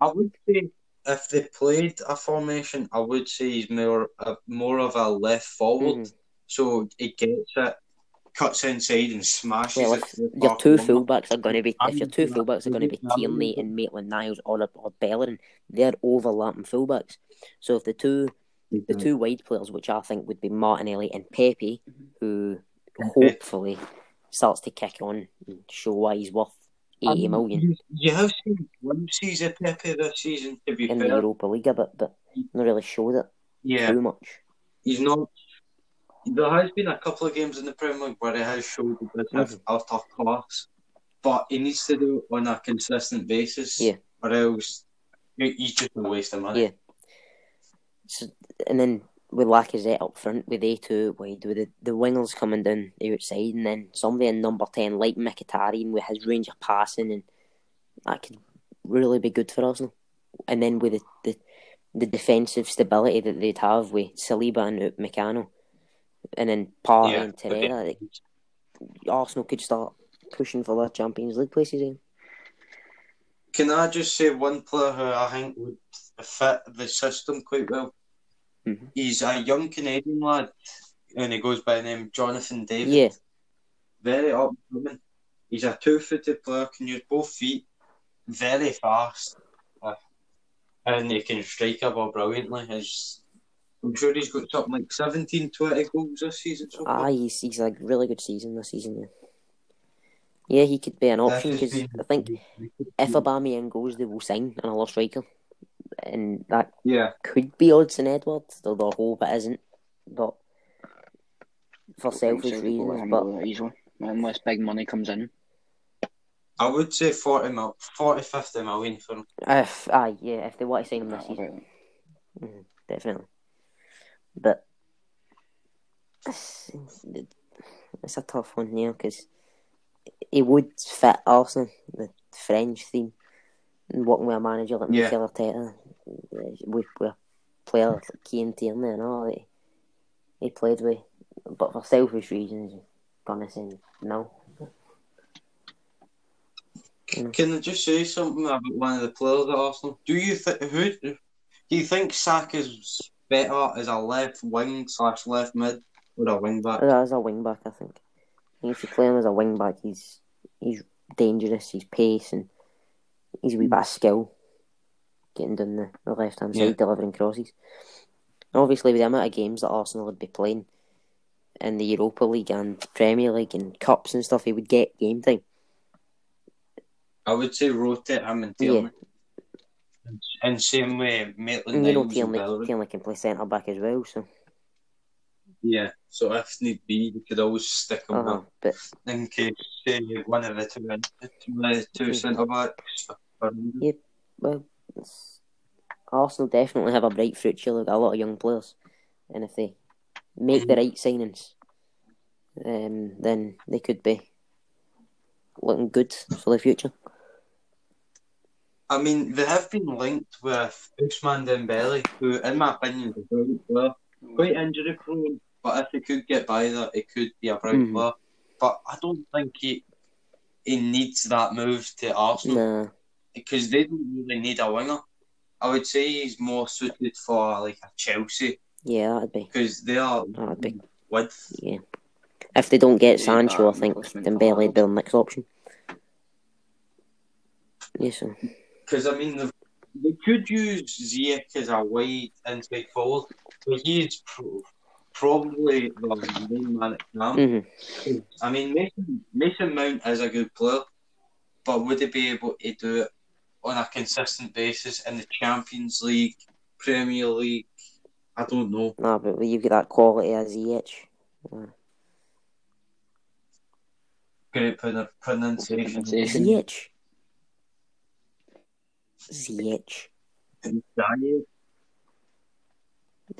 I would say if they played a formation, I would say he's more uh, more of a left forward. Mhm. So he gets it, cuts inside and smashes well, it. if your two fullbacks are going to be, if your two fullbacks are going to be Tierney and Maitland Niles or or Bellerin, they're overlapping fullbacks. So if the two the two wide players, which I think would be Martinelli and Pepe, who hopefully starts to kick on and show why he's worth eighty Um, million You, you have seen glimpses of Pepe this season, to be in the fair. Europa League a bit, but not really showed it Yeah, too much. he's not. There has been a couple of games in the Premier League where he has showed a bit of utter class, but he needs to do it on a consistent basis, Yeah. or else he- he's just a waste of money. Yeah. So, and then with Lacazette up front, with they two wide, with the, the wingers coming down the outside, and then somebody in number 10 like Mkhitaryan with his range of passing, and that could really be good for Arsenal. And then with the, the, the defensive stability that they'd have with Saliba and Upamecano, and then Partey Yeah, and Torreira, like, Arsenal could start pushing for their Champions League places again. Can I just say one player who I think would fit the system quite well? Mhm. He's a young Canadian lad, and he goes by the name Jonathan David. Yeah, very up and coming. He's a two-footed player, can use both feet, very fast, uh, and he can strike a ball brilliantly. He's, I'm sure he's got something like 17, 20 goals this season so ah, he's, he's a really good season this season, yeah. Yeah, he could be an option because I think if Aubameyang goes, they will sign another striker, and that yeah, could be Odsonne Edouard. Though I hope it isn't, but for selfish Celtic will let reasons. But easily, unless big money comes in. I would say 40, mil, 40 50 million for him. if ah yeah, if they want to sign him this season, mhm, definitely. But it's, it's a tough one here because he would fit Arsenal, the French theme, and working with a manager like Yeah. Mikel Arteta, with, with players like Kieran Tierney and all that he played with. But for selfish reasons, gonna say no. Mm. Can I just say something about one of the players at Arsenal? Do you think who do you think Saka's better as a left wing slash left mid or a wing back? As a wing back, I think. I think if you play him as a wing back, he's he's dangerous. He's pace and he's a wee hmm. bit of skill, getting down the, the left hand side, Yeah. delivering crosses. And obviously, with the amount of games that Arsenal would be playing, in the Europa League and Premier League and cups and stuff, he would get game time. I would say rotate him and Yeah. Tierney. And same way, Maitland And you know, Niles Tierney, and Bellerin. Can play centre back as well. So, Yeah, so if need be, you could always stick him uh-huh. up but in case say, one of the two, the 2 Mhm. centre backs. injured. well, Arsenal definitely have a bright future. They've got a lot of young players, and if they make the right signings, um, then they could be looking good for the future. I mean, they have been linked with Usman Dembele, who, in my opinion, is a brilliant player. Quite injury prone, but if he could get by that, it could be a bright Mhm. player. But I don't think he he needs that move to Arsenal Nah, because they don't really need a winger. I would say he's more suited for like a Chelsea yeah, that'd be because they are that'd be width. yeah. If they don't get Yeah, Sancho, I think replacement for Dembele would be the next option. Yes, sir. Because I mean, they could use Ziyech as a wide inside forward, but he's pro- probably the main man at camp. hmm I mean, Mason, Mason Mount is a good player, but would he be able to do it on a consistent basis in the Champions League, Premier League? I don't know. Nah, but you've got that quality as Ziyech. Great pron- pronunciation. Pronunciation. Ziyech. Ziyech. Ziyech.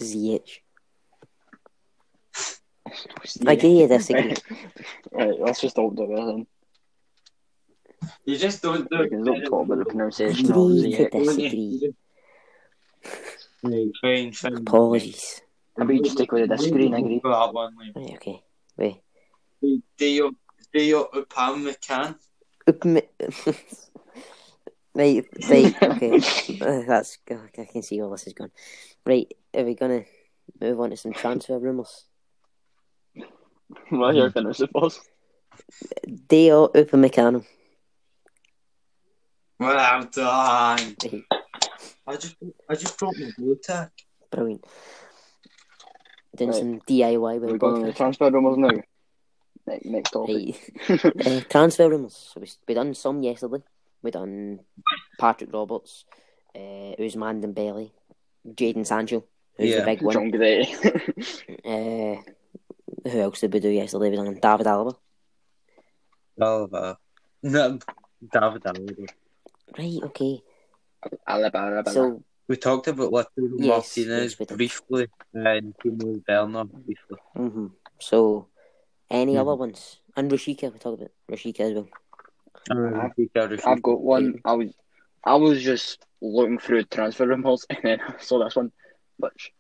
Ziyech. I agree or disagree. Right, let's just stop doing it then. You just don't do Because don't talk about the pronunciation of Agree to Ziyech. disagree. Right, fine, fine. Apologies. Maybe just stick with the disagree and agree. That one, like, Right, okay. Wait. Dio, Dio Upamecano. Upmi- right, right, okay. Uh, that's I can see all this is gone. Right, are we gonna move on to some transfer rumours? Well, you're finished it first. Deo Upamecano. Well I'm done. I just, I just dropped my blue tack. brilliant. Doing Right. some DIY We're with going on the transfer rumours now. Next, next topic. Right. Uh, transfer rumours. So we we done some yesterday. We done Patrick Roberts, uh, Usman Dembele, Jadon Sancho, who's Yeah. the big one. John Gray. Uh, who else did we do yesterday? We done David Alaba. Alva. No, David Alaba. Right. Okay. Alaba, Alaba. So We talked about Lautaro Yes, Martinez yes, we did. briefly and Timo Werner briefly. hmm So, any Mhm. other ones? And Rashica, we talked about Rashica as well. I've- I've got one. I was, I was just looking through transfer rumours and then I saw this one, which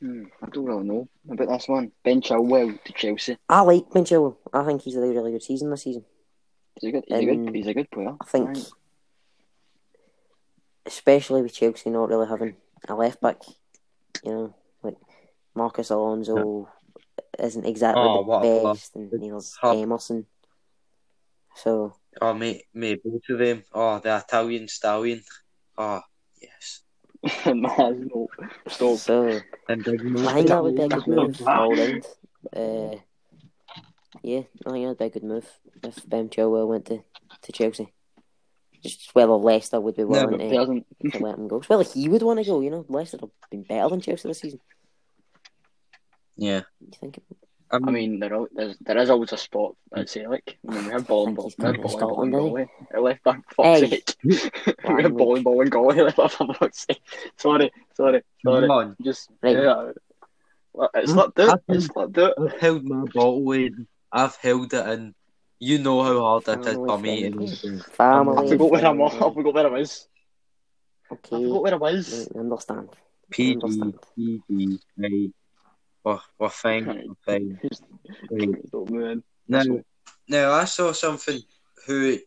hmm, I don't really know about this one. Ben Chilwell to Chelsea. I like Ben Chilwell. I think he's had a really good season this season. He's a good. He's a Um, good. He's a good player. I think, Right. especially with Chelsea not really having a left back, you know, like Marcos Alonso isn't exactly Oh, the what a player. best, and there's Hub. Emerson. So, Oh, mate, mate, both of them. Oh, the Italian stallion. Oh, yes. nah, no, stop. so And Big I think that would be a good move all round. Uh, yeah, I think that'd be a good move if Ben Chilwell went to, to Chelsea. Just whether Leicester would be willing He to, to let him go. It's whether he would want to go, you know. Leicester have been better than Chelsea this season. Yeah. You think? Um, I I mean, mean, there, al- there's, there is always a spot at Celtic. I mean, we have ball and think ball. he's We have ball and ball and Galway. Left back, for Hey. fuck's sake. we have ball and ball and Galway. Left back, for fuck's sake. Sorry, sorry, sorry. come on. Just Right. yeah. Well, It's slipped out. It's slipped out. I've held my bottle in. I've held it in. You know how hard it is for me. Family I forgot where I'm. friendly. I forgot where I was. Okay. I forgot where I was. Right, understand. PG, Understand. PG, right. We're, we're fine, we're fine. Right. Now, now, I saw something who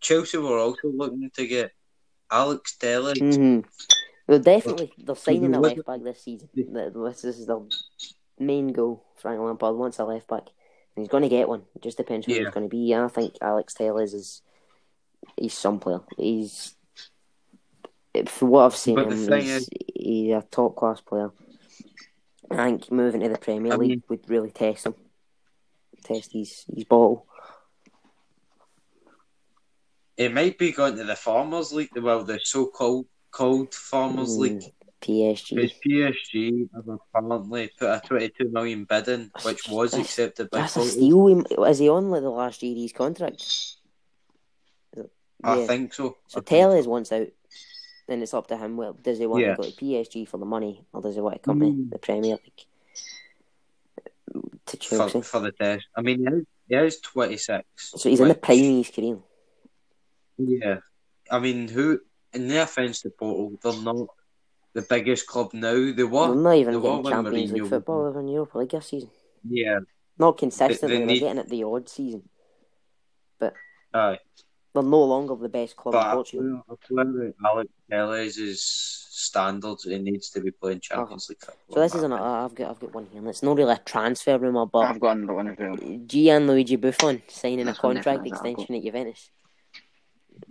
Chelsea were also looking to get Alex Telles. Mm-hmm. Well, definitely, they're signing a left back this season. This is their main goal. Frank Lampard wants a left back, and he's going to get one. It just depends who Yeah. it's going to be. I think Alex Telles is he's some player. He's for what I've seen him, he's, is- he's a top class player. I think moving to the Premier I League would really test him, test his his bottle. It might be going to the Farmers League, well, the so-called called Farmers Mm, League, PSG. because PSG have apparently put a 22 million bid in, which was That's- accepted by That's a steal. Is he on like the last year of his contract? I Yeah. think so. So Telles wants out, then it's up to him. Well, does he want Yeah. to go to PSG for the money, or does he want to come to Mm. the Premier League to for, Chelsea? for the test. I mean, he is, he is 26. So he's in the which- prime of his career. Yeah. I mean, who, in the offence to Porto, they're not the biggest club now. They They're were. not even they were getting when Champions League football over in Europa League this season. Yeah. Not consistently. they They, need- are getting it the odd season. But Aye. They're no longer the best club in But Portugal. a player Alex Telles's standards, he needs to be playing Champions League football. So this is my an. I've got I've got one here. And it's not really a transfer rumour, but I've got another one as well. Gianluigi Buffon signing a That's one contract extension at Juventus,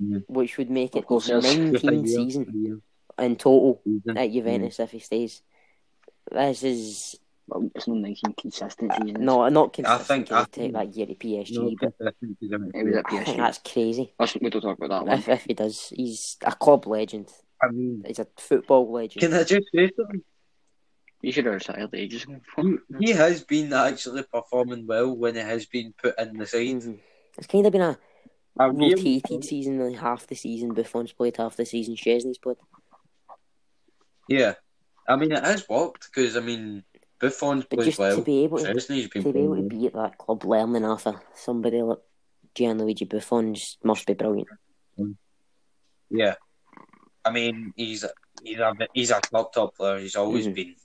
Mm. which would make Of it course, his yes. Just a 19th year- season a year in total season. at Juventus if he stays. This is Well, it's not nice and consistent season. no, not consistent. I think- can I take that year to PSG, No, but consistent is a- It was at I think PSG. that's crazy. Let's, we don't talk about that one. If, if he does, he's a club legend. I mean, He's a football legend. can I just say something? You should have retired ages ago. He, he has been actually performing well when he has been put in the side. Mhm. It's kind of been a, really rotated think- season. Like half the season, Buffon's played half the season. Szczesny's played. Yeah. I mean, it has worked because, I mean, Buffon's But played just well. to be able to Szczesny's been to be able to be at that club learning off of somebody like Gianluigi Buffon just must be brilliant. Yeah. I mean, he's a, he's a, he's a top, top player. He's always Mhm. been.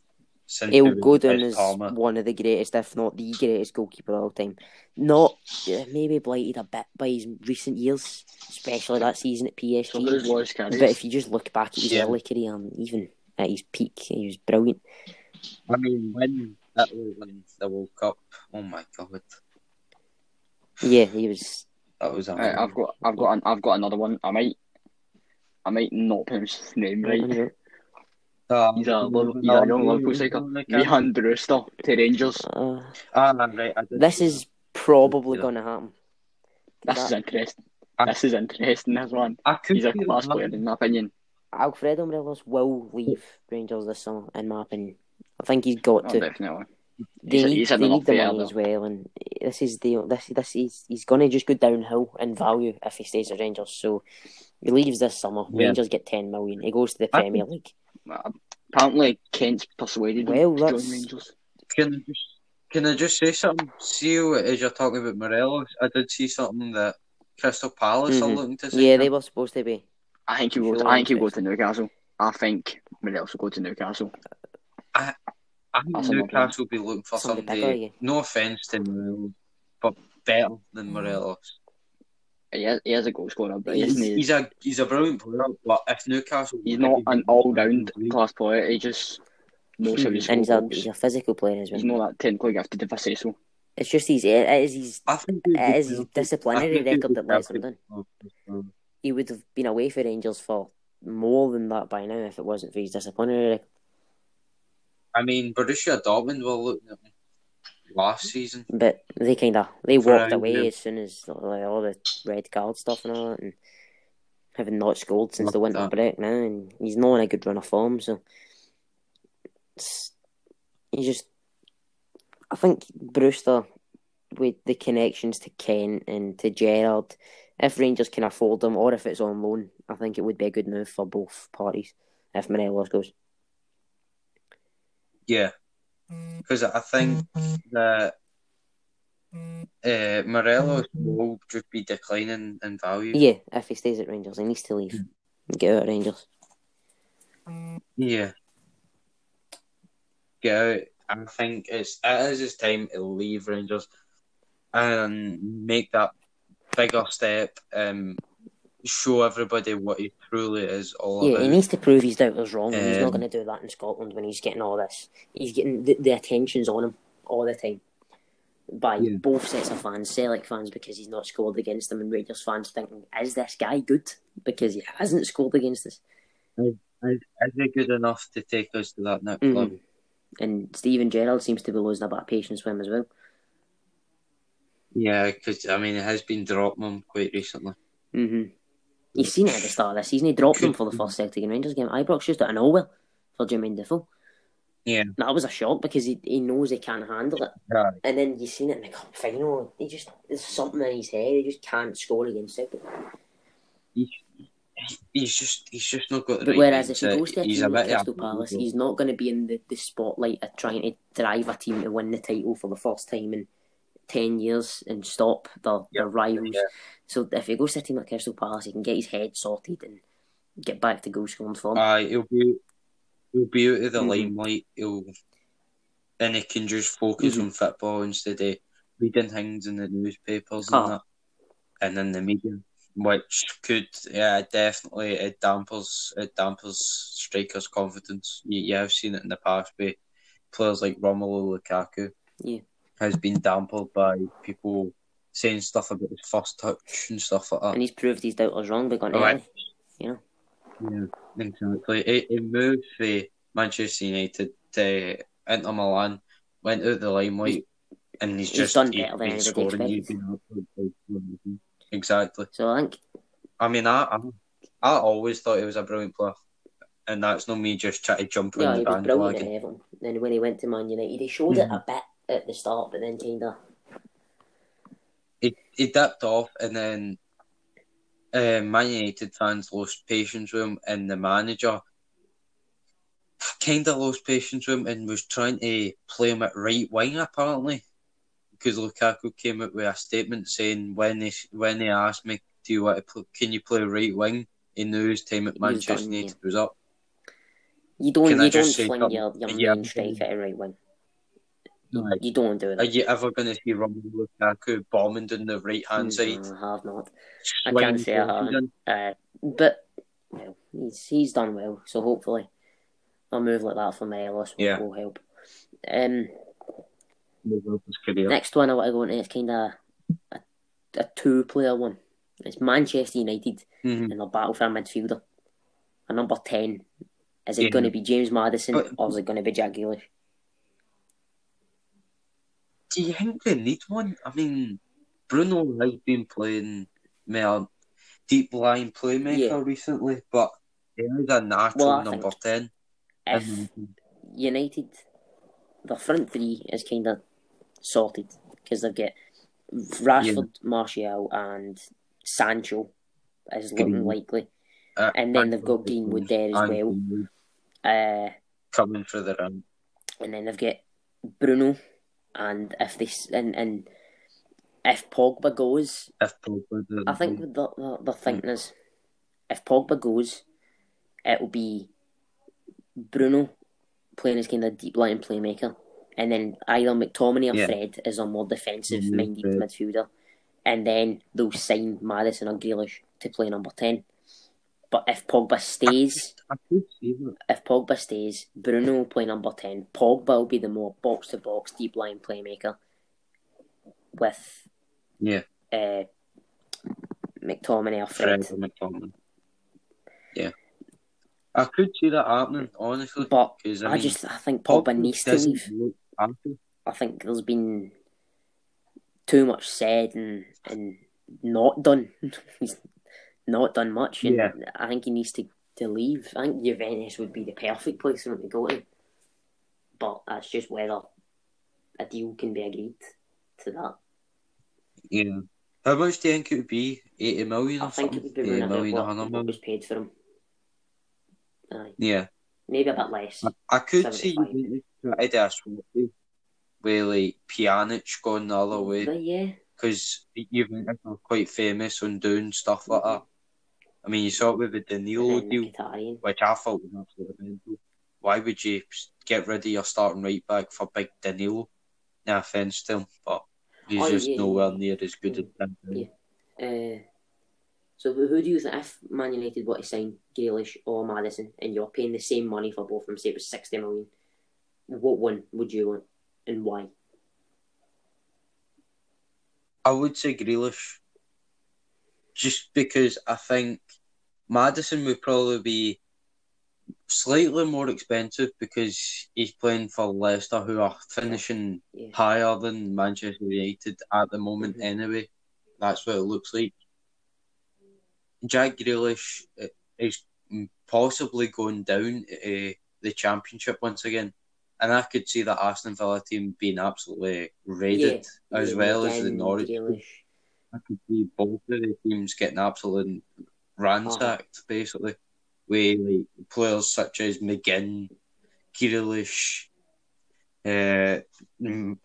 Since He'll he go at down as Parma. one of the greatest, if not the greatest goalkeeper of all time. Not yeah, maybe blighted a bit by his recent years, especially that season at So who's PSG. But if you just look back at his Yeah. early career and even at his peak, he was brilliant. I mean, when Italy won the World Cup, oh my god, Yeah, he was. that was Right. I've got, I've got, an, I've got another one. I might, I might not pronounce his name right. Uh, He's a, Liv- he's a young Liverpool striker. Rhian Brewster to Rangers. Uh, Ah, right. I this is probably going to happen. This That- is interesting. I- This is interesting. This one. I could He's a class player in my opinion. Alfredo Morelos will leave Rangers this summer, in my opinion. I think he's got Oh, to. definitely. They He's- need, he's had they need the there, money though. as well, and this is the this this he's he's going to just go downhill in value if he stays at Rangers. So he leaves this summer. Yeah. Rangers get ten million. He goes to the I Premier League. Apparently, Kent's persuaded him Well, to join Rangers. Can I just can I just say something? See, as you're talking about Morelos, I did see something that Crystal Palace are Mhm. looking to. sign Yeah, him. they were supposed to be. I think he will. Sure, I think he'll go to Newcastle. I think Morelos will go to Newcastle. I think That's Newcastle will be looking for Somebody bigger, somebody. yeah. No offense to Morelos, but better than mm. Morelos. He is, he is a goal scorer, but He's, isn't he? he's a he's a brilliant player, but if Newcastle, He's not an all-round class player. He just knows how to score And he's a, goals. he's a physical player as well. He's not that technically gifted if I say so. It's just his it is his I think it is his perfect. disciplinary I record that lets him perfect down. He would have been away for Rangers for more than that by now if it wasn't for his disciplinary. I mean, Borussia Dortmund were looking at him last season. But they kind of they For walked away as soon as like, all the red card stuff and all that, and having not scored since the winter that. break now, and he's not in a good run of form. So it's, he just, I think Brewster with the connections to Kent and to Gerrard, if Rangers can afford them or if it's on loan, I think it would be a good move for both parties if Morelos goes. Yeah, because I think that uh, Morelos will just be declining in value. Yeah, if he stays at Rangers, he needs to leave. Get out of Rangers. Yeah. Get out. I think it's it is his time to leave Rangers and make that bigger step. Um, show everybody what he truly is all Yeah, about. he needs to prove his doubters wrong. and he's not Um, going to do that in Scotland when he's getting all this. He's getting the, the attention's on him all the time by Yeah. both sets of fans, Celtic fans because he's not scored against them, and Rangers fans thinking, "Is this guy good?" Because he hasn't scored against us. Is, is he good enough to take us to that next Mhm. level? and Steven Gerrard seems to be losing a bit of patience with him as well. Yeah, because I mean, it has been dropping him quite recently. Mm-hmm. You've seen it at the start of the season. He dropped him for the first Celtic and Rangers game. Ibrox just out of nowhere for Jermaine Defoe. Yeah. That was a shock because he, he knows he can't handle it. Right. And then you've seen it in the cup final. He just there's something in his head. He just can't score against it. He's just he's just not got the But right whereas if he goes to a he's team like Crystal Palace, he's not going to be in the, the spotlight of trying to drive a team to win the title for the first time in ten years and stop the, the rivals. yeah. So if he goes to a team like Crystal Palace, he can get his head sorted and get back to goal scoring form. Aye, he'll be he'll be out of the Mhm. limelight. He'll and he can just focus Mhm. on football instead of reading things in the newspapers Oh. and that, and in the media, which could yeah definitely it dampers it dampers strikers' confidence. You, you have seen it in the past with players like Romelu Lukaku. Yeah. Has been dampened by people saying stuff about his first touch and stuff like that. and he's proved his doubters wrong by going to Right. Italy. Yeah, exactly. He, he moved from Manchester United to Inter Milan, went out the limelight, and he's, He's just done he's better than scoring. Been. Exactly. So I think I mean, I, I I always thought he was a brilliant player, and that's not me just trying to jump yeah, on the was brilliant at bandwagon. Then when he went to Man United, he showed it Mhm. a bit at the start, but then kind of He he dipped off, and then uh, Man United fans lost patience with him, and the manager kind of lost patience with him and was trying to play him at right wing apparently, because Lukaku came out with a statement saying when they when they asked me, "Do you want to play, can you play right wing?" He knew his time at Manchester done, United was up. you don't Can I you don't just say fling your, your main striker at right wing. Right. You don't do that. Are you ever going to see Romelu Lukaku bombing down the right hand side? No, I have not. I can't say I haven't. Uh, but well, he's he's done well, so hopefully a move like that for Morelos will, Yeah. will help. Um, Move up his career. next one I want to go into is kind of a, a two player one. It's Manchester United Mhm. and their battle for a midfielder. A number ten. Is it Yeah. going to be James Maddison But- or is it going to be Jack Grealish? Do you think they need one? I mean, Bruno has been playing more deep line playmaker Yeah. recently, but he is a natural Well, number 10. If And- United, the front three is kind of sorted because they've got Rashford, Martial, and Sancho is looking Greenwood. likely, uh, and then they've got Greenwood there as well. Uh, Coming for the run. and then they've got Bruno, and if they and and if Pogba goes, If Pogba I think the the, the thinking hmm. is if Pogba goes, it'll be Bruno playing as kind of deep line playmaker, and then either McTominay or Yeah. Fred is a more defensive minded midfielder, and then they'll sign Maddison or Grealish to play number ten. But if Pogba stays, I could if Pogba stays, Bruno will play number 10. Pogba will be the more box to box, deep line playmaker with Yeah, uh, McTominay or Fred. Fred McTominay. Yeah. I could see that happening, honestly. But I, I, mean, just I think Pogba needs to leave. I think there's been too much said and, and not done. He's not done much. And Yeah. I think he needs to, to leave. I think Juventus would be the perfect place for him to go to. But that's just whether a deal can be agreed to that. Yeah. How much do you think it would be? 80 million or I think something? it would be 80 running about what, 100 was paid for him. Aye. Yeah. Maybe a bit less. I could see 75. you try to do a swap deal with like Pjanic going the other way But yeah, because Juventus are quite famous on doing stuff like that. I mean, you saw it with the Danilo deal, Mkhitaryan. which I thought was absolutely mental. Why would you get rid of your starting right back for big Danilo? No offence to him, but he's Oh, just yeah, nowhere near as good as him. Yeah. Uh, so who do you think if Man United were to sign Grealish or Maddison and you're paying the same money for both of them, say it was sixty million, what one would you want and why? I would say Grealish, just because I think Maddison would probably be slightly more expensive because he's playing for Leicester, who are finishing Yeah. higher than Manchester United at the moment. Mhm. Anyway, that's what it looks like. Jack Grealish uh, is possibly going down uh, the Championship once again, and I could see the Aston Villa team being absolutely raided as Yeah, well as the Norwich. Grealish. I could see both of the teams getting absolutely ransacked, basically, with like players such as McGinn, Grealish, uh,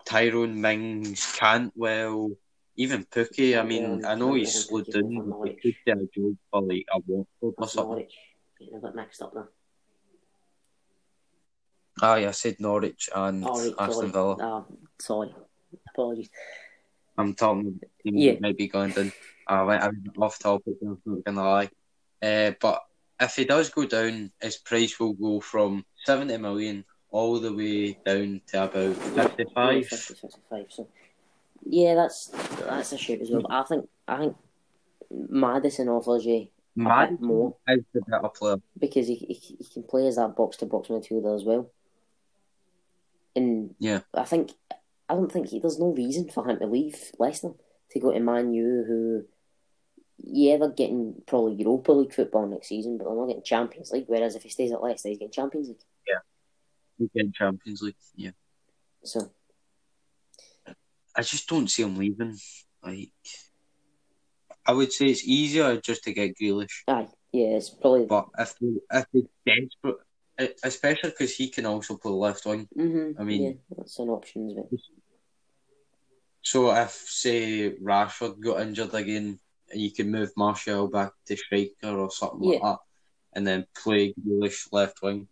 Tyrone Mings, Cantwell, even Pukki. I mean, Yeah, I know he's Cantwell slowed and Pukki down, both on but he Norwich. could get a job for like a Watford or something. Norwich. Getting a mixed up there. Aye, I said Norwich and Oh, right, Aston sorry. Villa. Ah, sorry. Apologies. I'm talking Yeah. that might be going down. I went I'm off topic, I'm not gonna lie. Uh, but if he does go down, his price will go from 70 million all the way down to about 55. Yeah, 50, 55. So, yeah, that's that's a shout as well. But I think I think Maddison offers you a bit Maddison more is the better player. because he, he, he can play as that box to box midfielder as well. And Yeah. I think I don't think he, there's no reason for him to leave Leicester to go to Man U, who yeah they're getting probably Europa League football next season, but they're not getting Champions League. Whereas if he stays at Leicester, he's getting Champions League. Yeah. He get Champions League. Yeah. So I just don't see him leaving. Like, I would say it's easier just to get Grealish. aye, yeah, it's probably But if they, if they desperate, especially because he can also play left wing. hmm I mean- yeah, that's an option as well. So if say Rashford got injured again, and you can move Martial back to striker or something like that, and then play Grealish left wing,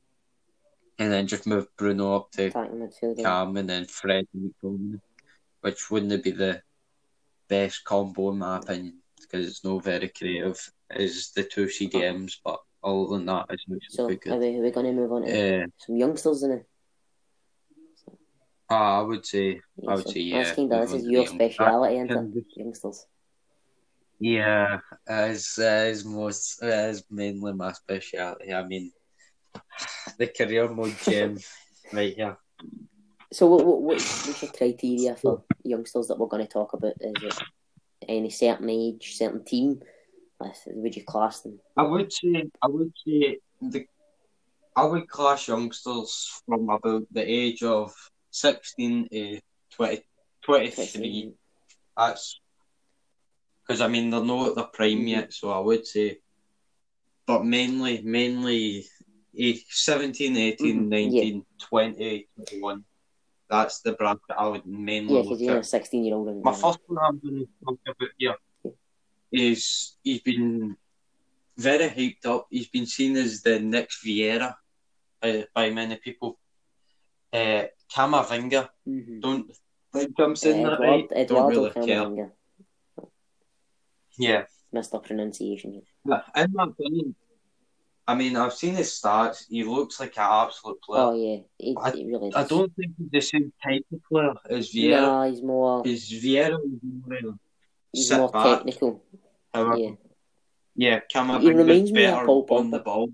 and then just move Bruno up to. Cam, and then Fred and which wouldn't be the best combo in my opinion because it's not very creative as the two CDMs, but other than that, it's actually So are we, are we going to move on to Uh, some youngsters in it? Ah, I would say, Yeah, I would so say, yeah. That's kind of, this is your the speciality, I isn't it? Youngsters. Yeah, as as most as mainly my speciality. I mean, the career mode gem right here. So what, what, what what's your criteria for youngsters that we're going to talk about? Is it any certain age, certain team? Like, Would you class them? I would say I would say the I would class youngsters from about the age of sixteen to 20, 23. That's because I mean they're not at their prime Mhm. yet, so I would say, but mainly mainly eh, 17, 18, Mhm, 19, 20, 21. That's the bracket I would mainly Yeah, look because you're at. a 16 year old. My first one I'm going to talk about here is he's been very hyped up. He's been seen as the next Vieira uh, by many people. Uh, Camavinga, Mm-hmm. don't think I'm saying that Eduard, right. Don't Eduardo really care. Camavinga. Yeah, Mr. Pronunciation here. But in my opinion, I mean, I've seen his stats. He looks like an absolute player. Oh, yeah. He, I- he really I don't think he's the same type of player as Vieira. Nah, he's more, Because Vieira was more he's more back. technical. However, Yeah. yeah, Camavinga's He reminds me of better Paul on Pogba. the ball.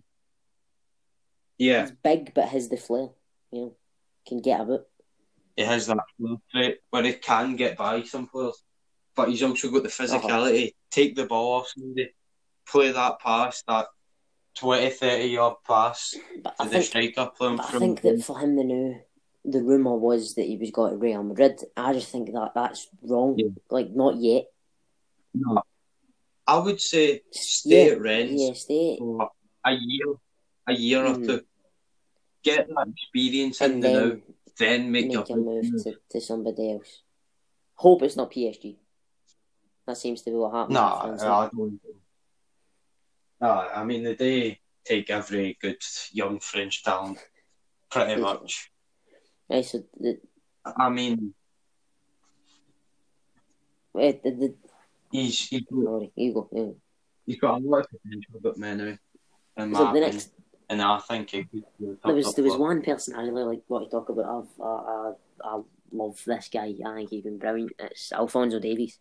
Yeah, He's big, but has the flair. You know, can get about. he has that trait where he can get by some players, but he's also got the Uh-huh. physicality. Take the ball off somebody, play that pass, that 20, 30 yard pass But to I the think, striker playing but I think that for him, the new, the rumor was that he was going to Real Madrid. I just think that that's wrong. Yeah. Like, not yet. No. I would say stay Yeah, at Rennes Yeah, stay. for a year, a year Mhm. or two. Get that experience in And the now, then then make, make a move to, to somebody else. Hope it's not PSG. That seems to be what happens. No, I don't. No, I mean they take every good young French talent, pretty much. So the, I mean, eh, the, the, he's he's got, sorry, you go. Yeah. he's got a lot of potential, but anyway, So the opinion, next, and I think he could be a top, there was there was one person I really like what to talk about. I've, I, I, I love this guy. I think he's been brilliant. It's Alphonso Davies.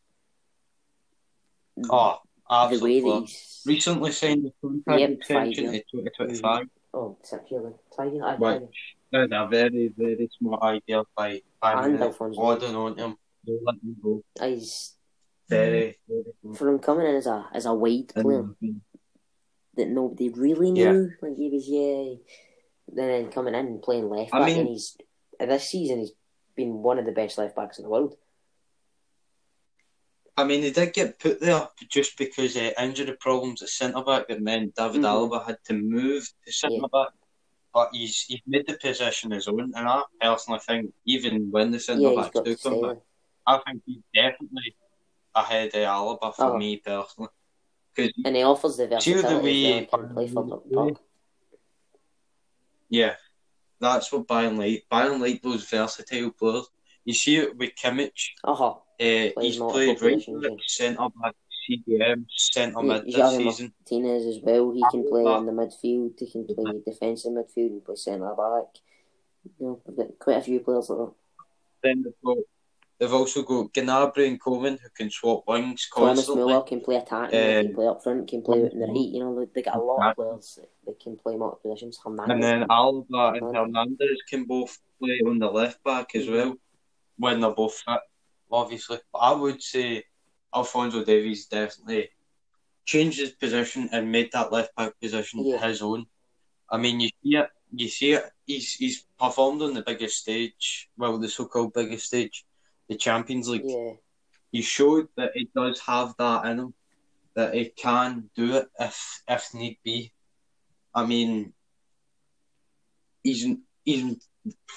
Oh, the way absolutely. he's Recently signed a contract Yep, extension five, to 2025. Oh, six year then. Tiger, aye, Right. Tiger. A very, very smart idea by by And Munich. Alphonso holding oh, on to him. Don't let him go. He's Very, very smart. for him coming in as a as a wide player And, that nobody really Yeah. knew. Like he was yeah. Then coming in and playing left I back, mean- and he's this season he's been one of the best left backs in the world. I mean, he did get put there just because uh, injury problems at centre back that meant David Mhm. Alaba had to move to centre back. But he's he's made the position his own, and I personally think even when the centre yeah, backs do come back. I think he's definitely ahead of Alaba for Oh. me personally. And he offers the versatility way as can play further up the park. yeah, that's what Bayern like. Bayern like those versatile players. You see it with Kimmich. Uh-huh. Uh, he's played right centre back, CDM, centre mid this season. Martinez as well. He can play in the midfield. He can play defensive midfield and play centre back. You know, quite a few players like that. Then they've got they've also got Gnabry and Coman who can swap wings constantly. Thomas. Muller can play attacking, Um, can play up front, can play out in the right. You know, they, they got a lot of players that, can play multiple positions. Hernandez And then Alba and Hernandez can both play on the left back as Mhm. well when they're both fit, obviously. But I would say Alphonso Davies definitely changed his position and made that left back position Yeah. his own. I mean, you see it. You see it. He's he's performed on the biggest stage, well, the so-called biggest stage, the Champions League. yeah, He showed that he does have that in him, that he can do it if if need be. I mean, he's he's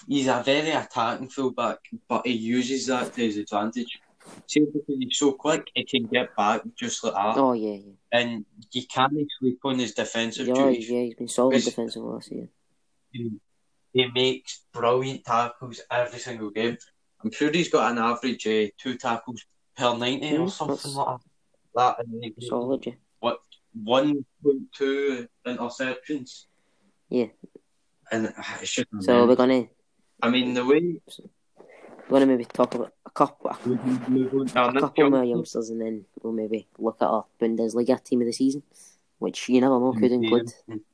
he's a very attacking fullback, but he uses that to his advantage. See, because he's so quick, he can get back just like that, oh yeah, yeah, and you can't sleep on his defensive yeah, duties. yeah. He's been solid defensive last year. He, he makes brilliant tackles every single game. I'm sure he's got an average uh, two tackles per ninety or something like that. That and Solid, yeah. what one point two interceptions. Yeah. And it's just So we're gonna I mean the way we're gonna maybe talk about a couple a, we move on to our a next couple more youngsters, and then we'll maybe look at our Bundesliga team of the season, which you never know could include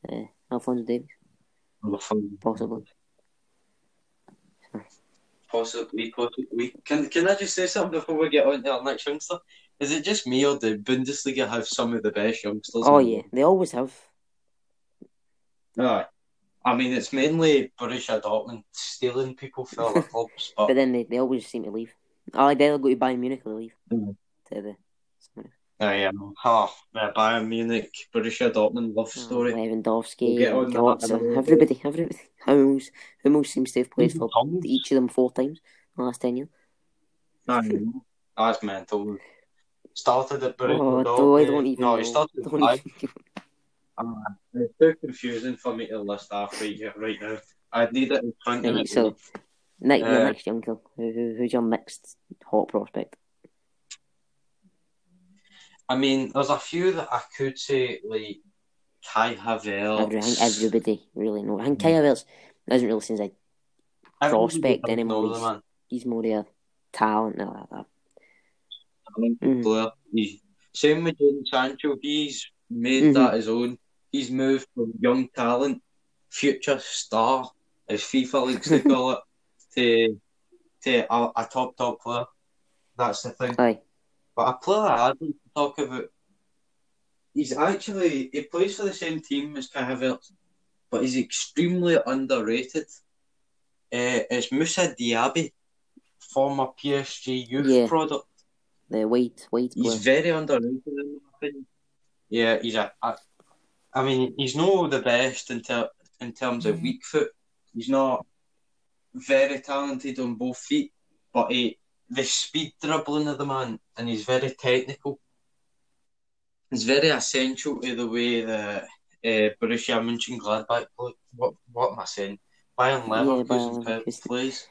uh, Alphonso Davies, possibly. Possibly, possibly. Can can I just say something before we get on to our next youngster? Is it just me or the Bundesliga have some of the best youngsters? Oh yeah, they always have. Aye. I mean, it's mainly Borussia Dortmund stealing people for other clubs, but But then they, they always seem to leave. Oh, like they'll go to Bayern Munich or they leave Mhm. to the I am. Oh, the Bayern Munich, Borussia Dortmund love oh, story. Lewandowski, We'll get on and that Götze, in a little everybody, everybody. Hummels, Hummels seems to have played for Hummels? each of them four times in the last ten years. I know. That's mental. Started at Borussia Oh, Dortmund. I don't even no, know. he started at Don't Bayern. even- Uh, it's too confusing for me to list off right here, right now. I need it in front of me. So next, your Uh, next young kill. Who, who, who's your next hot prospect? I mean, there's a few that I could say, like Kai Havertz. Every, I think everybody really knows. I think Kai Havertz isn't really since I Everybody prospect anymore. He's- man. he's more of a talent now like that. Mhm. player. He's, same with Jadon Sancho. He's made Mhm. that his own. He's moved from young talent, future star, as FIFA likes to call it, to to a, a top top player. That's the thing. Aye. But a player I'd like to talk about. He's actually he plays for the same team as Kai Havertz, but he's extremely underrated. Uh, it's Moussa Diaby, former PSG youth Yeah. product. The wide, wide He's very underrated in my opinion. Yeah, he's a. a I mean, he's not the best in, ter- in terms of weak foot. He's not very talented on both feet, but he, the speed dribbling of the man, and he's very technical. It's very essential to the way the uh, Borussia Mönchengladbach play. What, what am I saying? Bayern Yeah, Bayern Leverkusen Leverkusen. plays.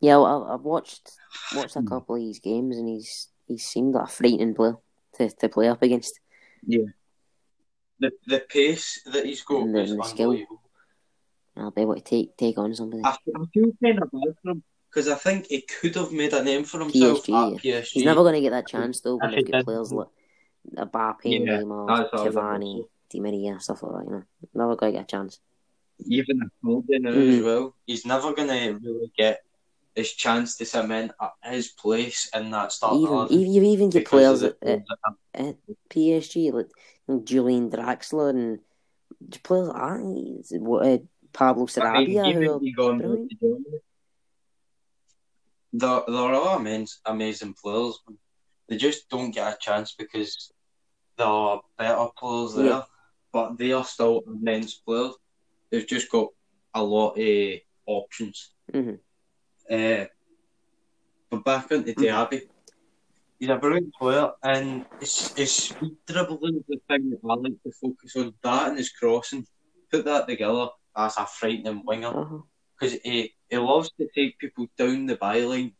Yeah, well, I've watched watched a Hmm. couple of his games, and he's he seemed like a frightening player to, to play up against. Yeah, the the pace that he's got And the- is the skill. I'll be able to take take on somebody. I, I feel kind of bad for him because I think he could have made a name for himself PSG, at PSG. He's never going to get that chance though when they've got players like Mbappe, Yeah, Neymar, Cavani, Di Maria, stuff like that. You know, never going to get a chance. even Icardi now Mhm. as well. He's never going to really get his chance to cement his place in that starting Even, even you even get players at, at, players that have- at PSG like Julian Draxler and players like. What uh, Pablo I mean, Sarabia, even who are you go on brilliant. there, there are amazing, amazing players. They just don't get a chance because there are better players there, Yeah. but they are still immense players. They've just got a lot of options. Mhm. Uh, but back into. Diaby, he's a brilliant player, and his, his speed dribbling is the thing that I like to focus on. That and his crossing, put that together, that's a frightening winger Uh-huh. because he, he loves to take people down the byline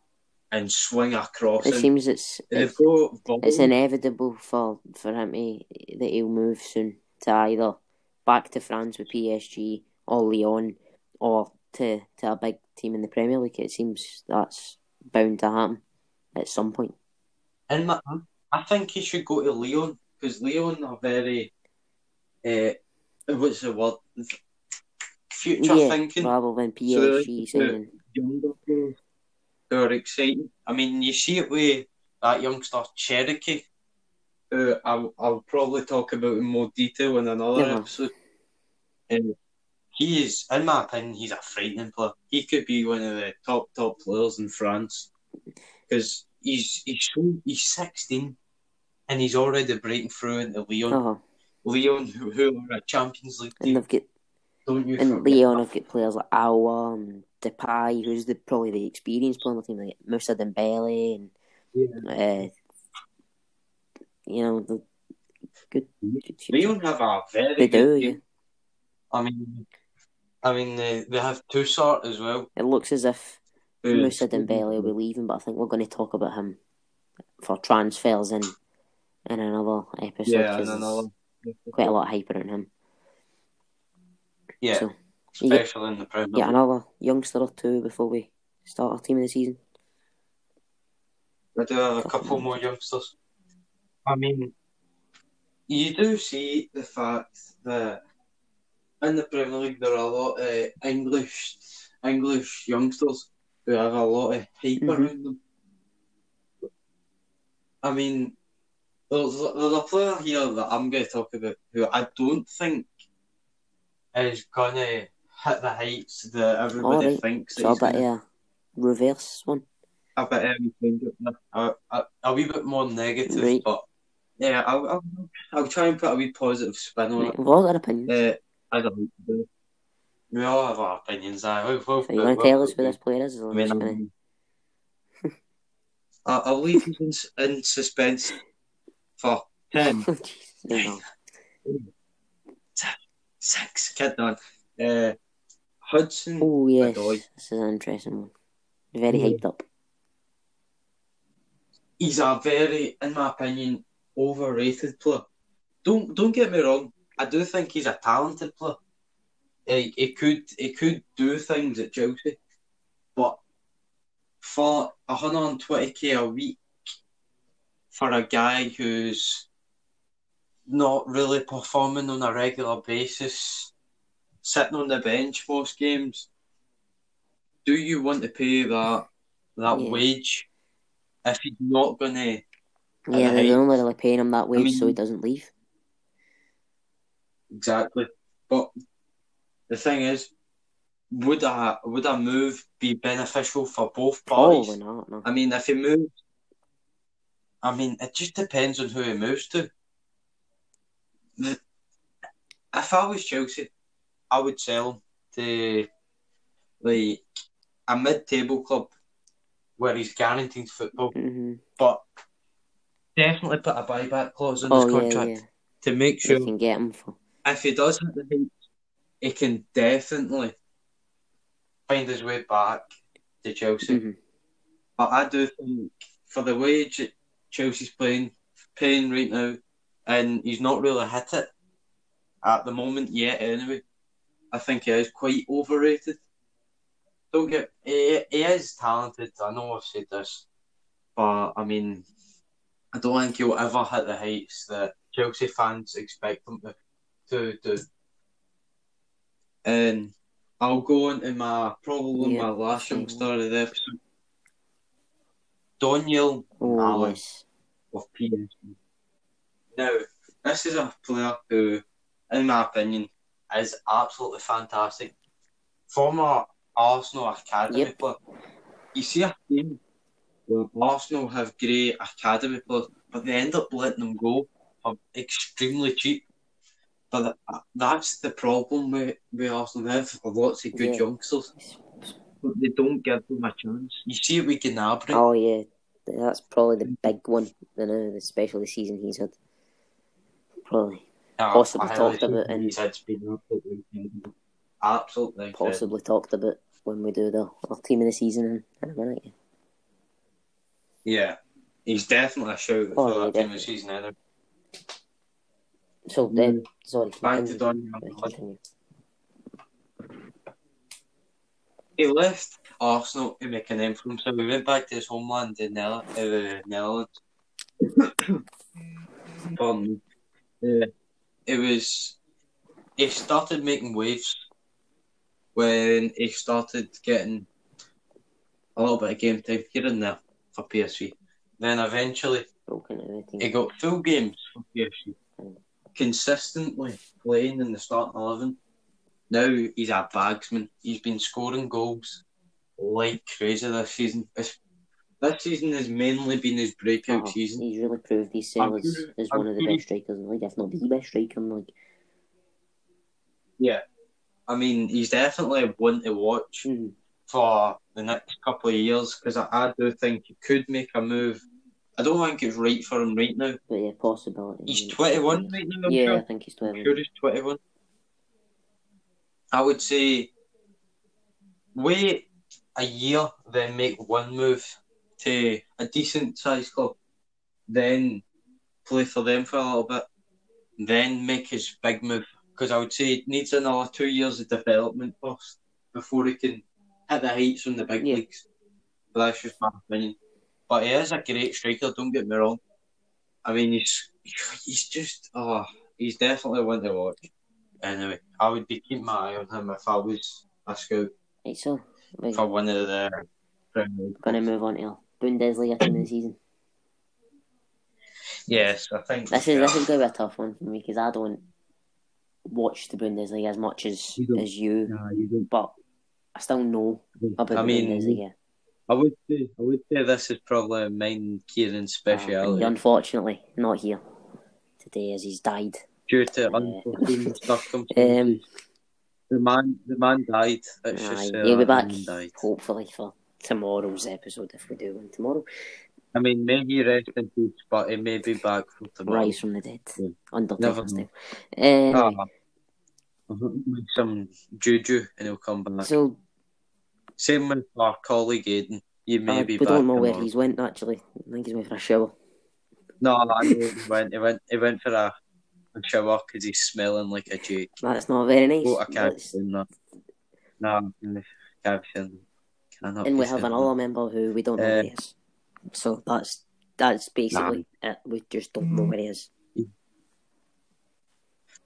and swing across. It seems it's it's, it's inevitable for for him to, that he'll move soon to either back to France with PSG or Lyon or to, to a big team in the Premier League. It seems that's bound to happen at some point. And my, I think he should go to Lyon because Lyon are very, uh, what's the word? Future yeah, thinking. rather than So PSG to signing. younger players who are exciting. I mean, you see it with that youngster Cherki, who I'll, I'll probably talk about in more detail in another Uh-huh. episode. Um, he is, in my opinion, he's a frightening player. He could be one of the top top players in France because he's he's so, he's sixteen and he's already breaking through into Lyon. Uh-huh. Lyon, who, who are a Champions League And team, they've got don't you and Lyon that. have got players like Aouar and Depay, who's the probably the experienced player on the team, like Moussa Dembele and Yeah. uh, you know the good. good future. Lyon have a very They good do, team. yeah. I mean, I mean they, they have two sort as well. It looks as if who- Moussa Dembele will be leaving, but I think we're going to talk about him for transfers in in another episode Yeah, and because another. quite a lot of hype around him. Yeah, So get, in the Premier get another youngster or two before we start our team of the season. I do have a couple more youngsters. I mean, you do see the fact that in the Premier League there are a lot of English English youngsters who have a lot of hype Mhm. around them. I mean, there's, there's a player here that I'm going to talk about who I don't think is going to hit the heights that everybody Alright, thinks So a he's bit going of a reverse one. a bit um, a, a, a wee bit more negative, Right. but yeah, I'll, I'll I'll try and put a wee positive spin on Right, we've all got opinions. Uh, I like to do. We all have our opinions. I we've, so you want to tell us who this player is? I mean, just gonna... I'm- I'll, I'll leave you in, in suspense for ten, Jeez, no, no. six, kid on. Uh, Hudson. Oh yes, Odoi. this is an interesting one. Very Yeah. hyped up. he's a very, in my opinion, overrated player. Don't don't get me wrong. I do think he's a talented player. He, he could he could do things at Chelsea, but for 120k a week for a guy who's not really performing on a regular basis, sitting on the bench most games, do you want to pay that that Yeah. wage if he's not gonna Yeah, the they're only really paying him that wage mean- so he doesn't leave. Exactly. But the thing is, would a would a move be beneficial for both parties? Probably not. No. I mean, if he moves, I mean, it just depends on who he moves to. The- If I was Chelsea, I would sell him to like a mid-table club where he's guaranteed football, hmm but definitely put a buyback clause in Oh his contract yeah. to make sure sure can get him for. if he does hit the heights, he can definitely find his way back to Chelsea. Mhm. But I do think for the wage that Chelsea's playing paying right now, and he's not really hit it at the moment yet. Anyway, I think he is quite overrated. Don't get he, he is talented. I know I've said this, but I mean, I don't think he'll ever hit the heights that Chelsea fans expect him to to do. And I'll go into my probably Yeah, my last youngster mm. of the episode. Daniel Oh Malen yes, of PSV. Now, this is a player who, in my opinion, is absolutely fantastic. Former Arsenal academy Yep. player. You see a team where Arsenal have great academy players, but they end up letting them go for extremely cheap. But that's the problem with, with Arsenal. They have lots of good Yeah. youngsters, but they don't give them a chance. You see it with Gnabry. oh yeah, that's probably the big one. You know, especially the season he's had. Probably, Yeah, possibly I talked about think in- He's had been absolutely possibly talked about when we do the our team of the season in, in a minute. Yeah. He's definitely a shout Oh, for yeah, that team definitely. of season anyway. So then, sorry, Back to continue. Daniel Right, Malen. continue. He left Arsenal to make a name for himself. He went back to his homeland in Nel- uh, the Netherlands. Pardon. Uh, it was. He started making waves when he started getting a little bit of game time here and there for PSV. Then eventually Broke into the team. he got full games for PSV, consistently playing in the starting eleven. Now he's a bagsman. He's been scoring goals like crazy this season. This, this season has mainly been his breakout Oh, season. he's really proved himself I'm as, sure- as I'm one of the best strikers in the league, if not the best striker in the league. Yeah, I mean he's definitely one to watch Mm. for the next couple of years because I, I do think he could make a move. I don't think it's right for him right now. But yeah, possibility. He's in the next twenty one right now. I'm Yeah, sure. I think he's I'm 21. sure he's 21. I would say wait a year, then make one move to a decent sized club, then play for them for a little bit, then make his big move. Because I would say it needs another two years of development first before he can hit the heights from the big Yeah. leagues. But that's just my opinion. But he is a great striker, don't get me wrong. I mean, he's he's just, oh, he's definitely one to watch. Anyway, I would be keeping my eye on him if I was a scout Right, so we're for one of the going to move on to Bundesliga team of the season. Yes, I think This is this is going to be a tough one for me because I don't watch the Bundesliga as much as You as you, Nah, you don't. but I still know about I the mean, Bundesliga. I would say, I would say this is probably mine, Kieran's Uh, speciality unfortunately, not here today as he's died. due to uh, unforeseen circumstances. Um, the man, the man died. Let's aye, just say he'll be back the man died. hopefully for tomorrow's episode if we do one tomorrow. I mean, maybe rest in peace, but it may be back for tomorrow. Rise from the dead, Yeah. Undertaker style. Anyway, Ah, some juju, and he'll come back. so Same with our colleague Aiden. You may uh, be we don't know where he's went actually. I think he's went for a shower. No, I know he went. He went. He went for a, a shower because he's smelling like a Jake. That's not very nice. Oh, I can't. No, I can't say that. Cannot and we have another member who we don't know Uh, where he is. So that's that's basically it. We just don't know where he is.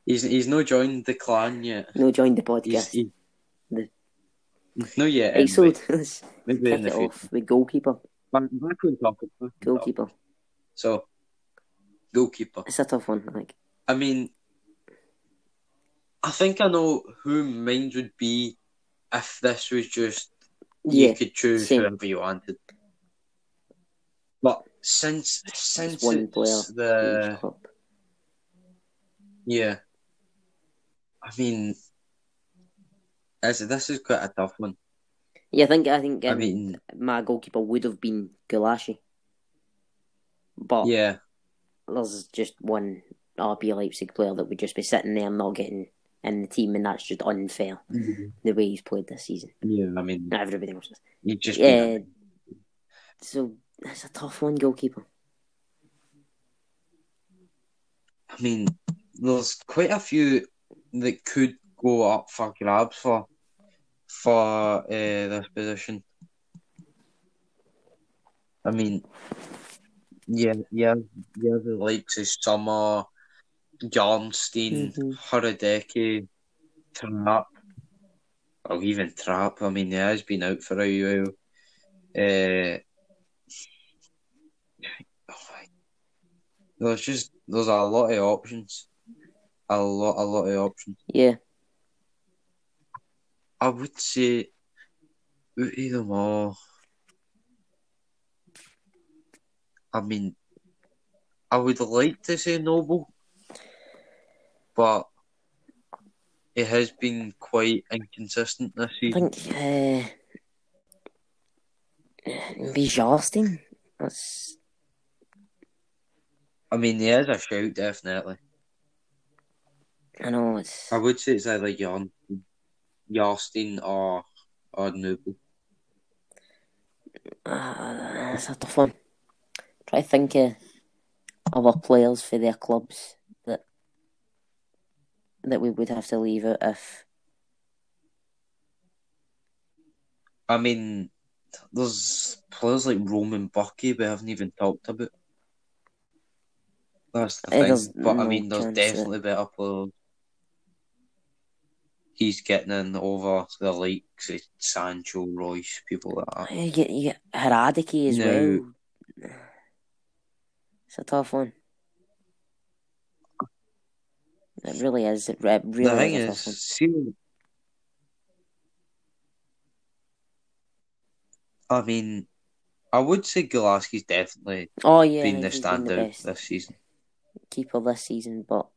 He's he's not joined the clan yet. No, joined the He's, podcast. he, The- no yet. Right, so let's Maybe kick in the it off with goalkeeper. Back, back on topic. back on topic. Goalkeeper. So, goalkeeper. It's a tough one. Like I mean, I think I know who mine would be if this was just yeah, you could choose same. whoever you wanted. But since since it's one player the yeah, I mean, as this is quite a tough one. Yeah, I think I think I um, mean, my goalkeeper would have been Gulácsi, but yeah, there's just one RB Leipzig player that would just be sitting there not getting in the team, and that's just unfair the way he's played this season. yeah. I mean, Not everybody else does. you just Yeah. So that's a tough one, goalkeeper. I mean, there's quite a few that could go up for grabs for for uh, this position. I mean, yeah, yeah, yeah. The likes of Sommer, Jarnstein, Mhm. Hurricane, Trapp. or even Trapp. I mean, he has been out for a while. Uh, there's just there's a lot of options, a lot, a lot of options. Yeah. I would say out of them all. I mean, I would like to say Nübel, but it has been quite inconsistent this season. I think uh, Justin. That's I mean, he is a shout, definitely. I know it's I would say it's either Justin or or Nübel. uh, that's a tough one. Try to think of other players for their clubs that we would have to leave it if I mean, there's players like Roman Bürki we haven't even talked about. That's the Eh, thing. But I mean, there's chance that- definitely better players. He's getting in over the likes of Sancho, Reus, people like that. you get you get Hradecky as No. well. It's a tough one. It really is. It re- really the thing is tough I mean, I would say Gulácsi's definitely Oh yeah, been the he's been the standout this season. keeper this season, but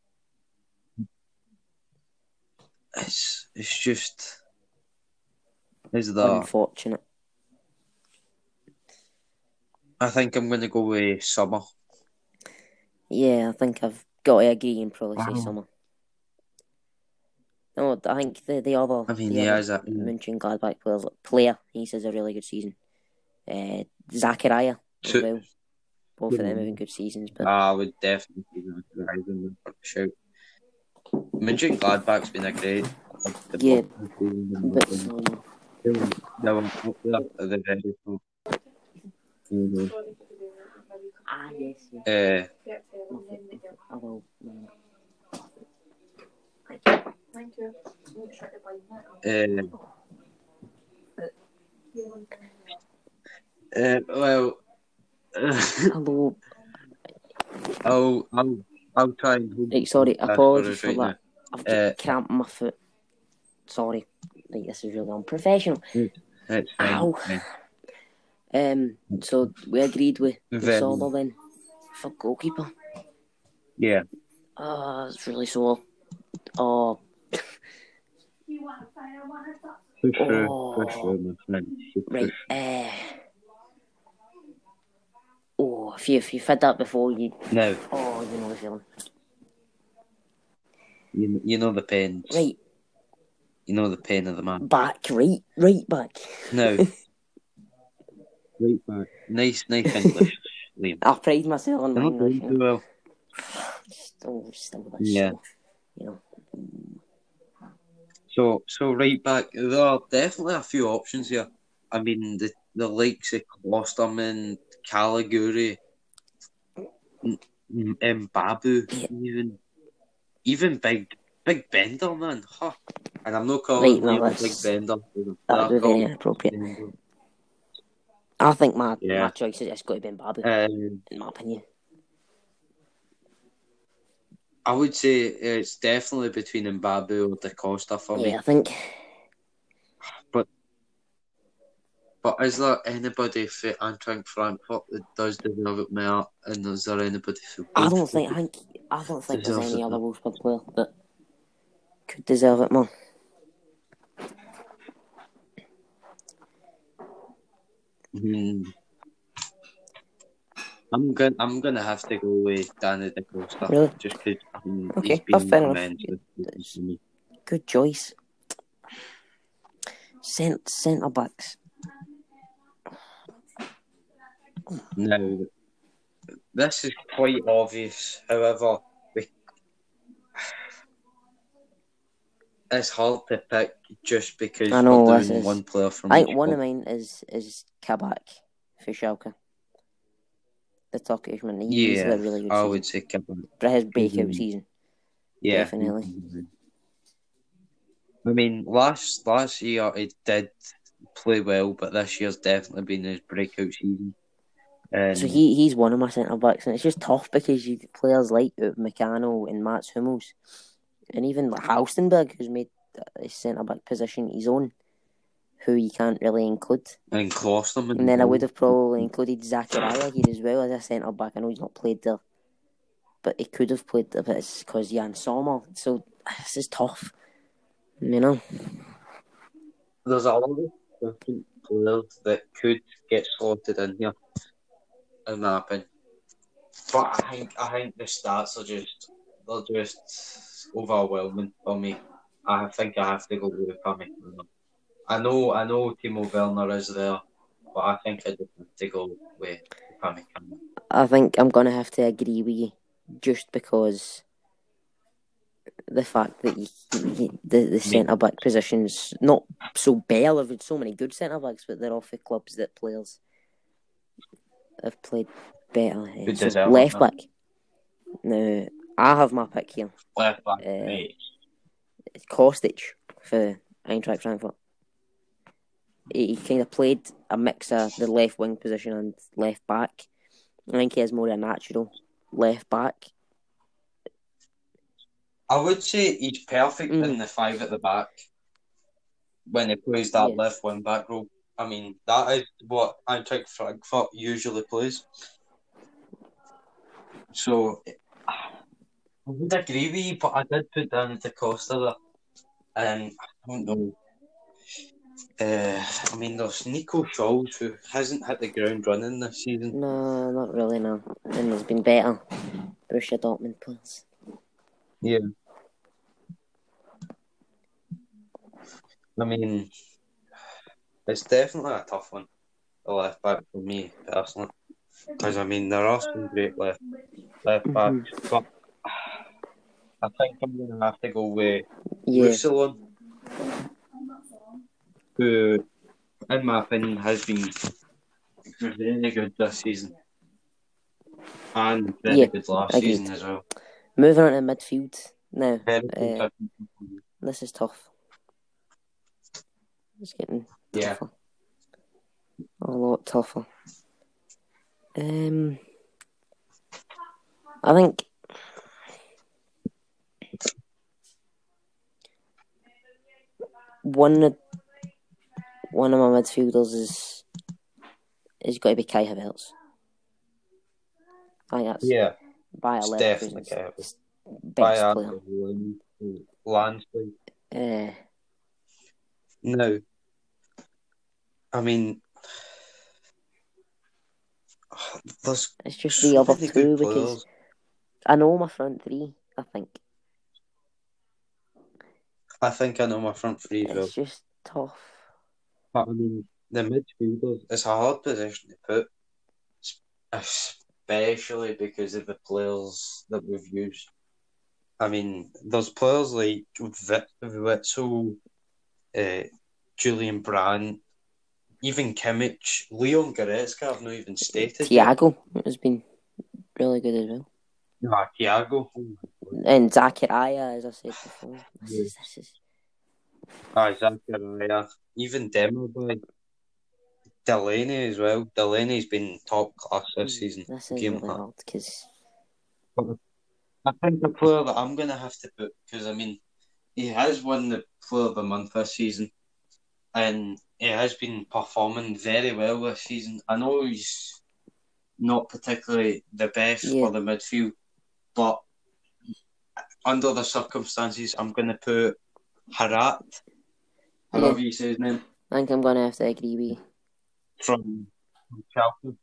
It's it's just is that unfortunate. I think I'm gonna go with Sommer. Yeah, I think I've got to agree and probably say Wow. Sommer. No, I think the the other I mean, the he other has a Mönchengladbach players player he says a really good season. Uh, Zakaria as So- well. Both of them having good seasons, but I would definitely say that Rise shout. Mönchengladbach's been a great. Yeah, but but um, they were up there at the very top. You ah yes, know. Uh, I will. um, uh, uh, well, Hello, I'll, I'll, I'll try and. hold Right, sorry, apologies for right that. now. I've got Uh, cramp in my foot. Sorry, like this is really unprofessional. It's fine. Ow. fine. Um, so we agreed with, with Solar then for goalkeeper. Yeah. Oh, it's really sore. Oh. Oh. For sure, my friend. For right. Uh, oh, if you if you've had that before, you Now, oh you know the feeling. you, you know the pain. Right, You know the pain of the man. back, right, right back. Now, right back. Nice, nice English, Liam. I pride myself on my You're not English. doing too well. Still, still a bit Yeah. sore, you know. So, so right back, there are definitely a few options here. I mean, the the likes of Klostermann, Caligiuri, M- M- Mbabu, Yeah. even even Big Big Bender, man. Huh. And I'm not calling Right, no, him Big that's- Bender. That would be very inappropriate. I think my, Yeah. my choice is it's got to be Babu, Um, in my opinion. I would say it's definitely between Mbabu or Da Costa for me. Yeah, I think But but is there anybody for Eintracht Frankfurt that does deserve it more? And is there anybody for I don't think I think I don't think there's any other. Wolfsburg player that could deserve it more. Hmm. I'm gonna I'm gonna have to go with Danny Da Costa Really? just because mean, Okay, he's been fair enough. with- with That's- me. Good choice. Cent centre backs. Now, this is quite obvious. However, we, it's hard to pick just because I know, we're doing is- one player from I think one of mine is is Kabak for Schalke. The Turkish man. He's Yeah, a really good I season. would say Kevin. For his breakout Mhm. season. Yeah, Definitely. I mean, last last year he did play well, but this year's definitely been his breakout season. And So he he's one of my centre backs, and it's just tough because you players like McCannell and Mats Hummels, and even like Halstenberg, who's made uh, his centre back position his own, who you can't really include. and Klostermann. And then I would have probably included Zakaria here as well as a centre back. I know he's not played there, but he could have played there, but it's because Yann Sommer. So this is tough, you know. There's a lot of different players that could get slotted in here, in my opinion. But I think I think the stats are just they're just overwhelming for me. I think I have to go with Pamecano. I know I know Timo Werner is there, but I think I just have to go with Pamecano. I think I'm gonna have to agree with you, just because the fact that you, you, the the centre back positions not so bare. I've had so many good centre backs, but they're off the clubs that players have played better. So left back. Now I have my pick here. Left back, Uh, mate. It's Kostic for Eintracht Frankfurt. He, he kind of played a mix of the left wing position and left back. I think he has more of a natural left back. I would say he's perfect Mhm. in the five at the back when he plays that Yeah. left wing back role. I mean, that is what Eintracht Frankfurt usually plays. So, I would agree with you, but I did put down the Costa there. And I don't know. Uh, I mean, there's Nico Schulz, who hasn't hit the ground running this season. No, not really. No, and there's been better Borussia Dortmund players. Yeah. I mean, it's definitely a tough one, the left back for me personally. Because I mean, there are some great left left backs, but I think I'm gonna have to go with Yeah, Roussillon, who, in my opinion, has been very good this season, and very Yeah, good last agreed. season as well. moving on to midfield now. Uh, This is tough. It's getting yeah. tougher. A lot tougher. Um, I think one of one of my midfielders is is got to be Kai Havertz. I think that's Yeah. by a definitely Kai Havertz. best by player. Uh, No, I mean, there's it's just the other two because. I know my front three. I think I think I know my front three it's just tough. But I mean, the midfielders, it's a hard position to put, especially because of the players that we've used. I mean, there's players like Witsel, uh, Julian Brandt, even Kimmich, Leon Goretzka, I've not even stated. Thiago has been really good as well. Thiago. And Zakaria, as I said before. This is, this is, Ah, Zakaria. Even Demirbay. Delaney as well. Delaney's been top class this season. this is him really hard because I think the player that I'm going to have to put, because I mean, he has won the Player of the Month this season, and he has been performing very well this season. I know he's not particularly the best Yeah. for the midfield, but under the circumstances, I'm going to put Harit, I love you say his name, I think I'm going to have to agree with you. from Chelsea.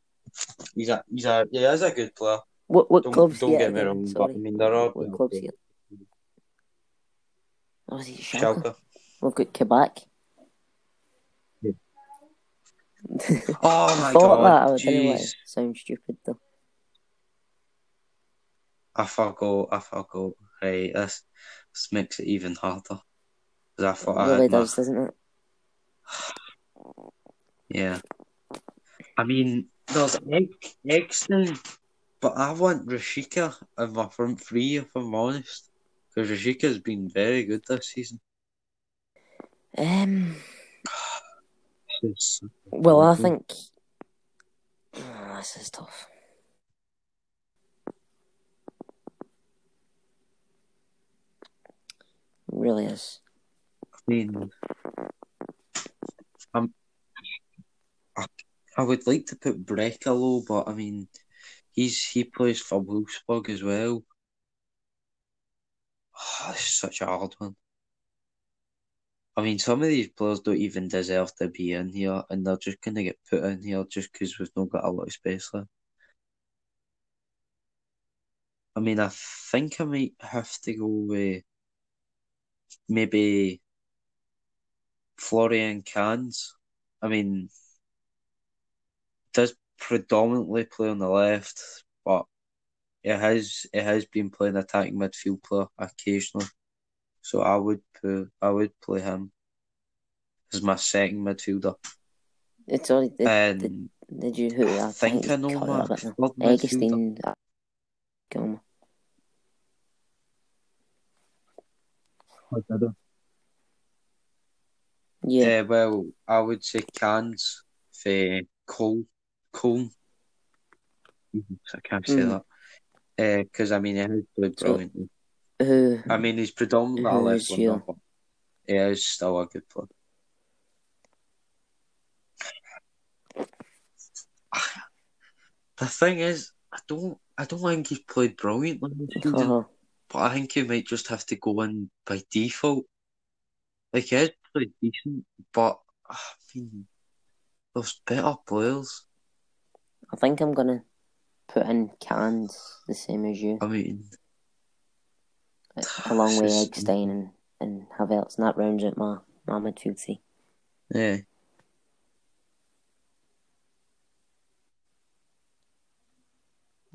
He's a, he's a, he is a good player. What, what Don't, club's don't he get at me again? wrong, but Sorry. I mean, there are What club's he at? Oh, is he at Schalke? Schalke. We've got Kabak. Yeah. Oh my I thought that. I god, was tell you what, jeez. it sounds stupid though. I forgot, I forgot. Right, this, this makes it even harder. I It thought I really my, does, doesn't it? yeah. I mean, there's Eggestein, but I want Rashica in my front three, if I'm honest. Because Rashica's been very good this season. Um, well, I think oh, this is tough. Really is. I mean, I'm, I, I would like to put Brekalo, but I mean, he's he plays for Wolfsburg as well. Oh, such a hard one. I mean, some of these players don't even deserve to be in here, and they're just gonna get put in here just because we've not got a lot of space left. I mean, I think I might have to go with maybe Florian Kainz. I mean, does predominantly play on the left, but it has it has been playing attacking midfield player occasionally. So I would put I would play him as my second midfielder. It's already. Did, And did, did you who? I think I know my that bit uh, now. third midfielder. Augustine. uh, Gilmore. Yeah. Uh, well, I would say Kainz for Cole Cole. I can't say Mm. that. Because I mean, he has played So- brilliantly. Who? I mean, he's predominantly a Who left is winger, he is still a good player. The thing is, I don't, I don't think he's played brilliantly this season, Uh, but I think you might just have to go in by default. Like has played decent, but I mean, there's better players. I think I'm gonna put in Kainz the same as you, I mean, along with Eggestein and and Havertz, and that rounds out my my midfield yeah.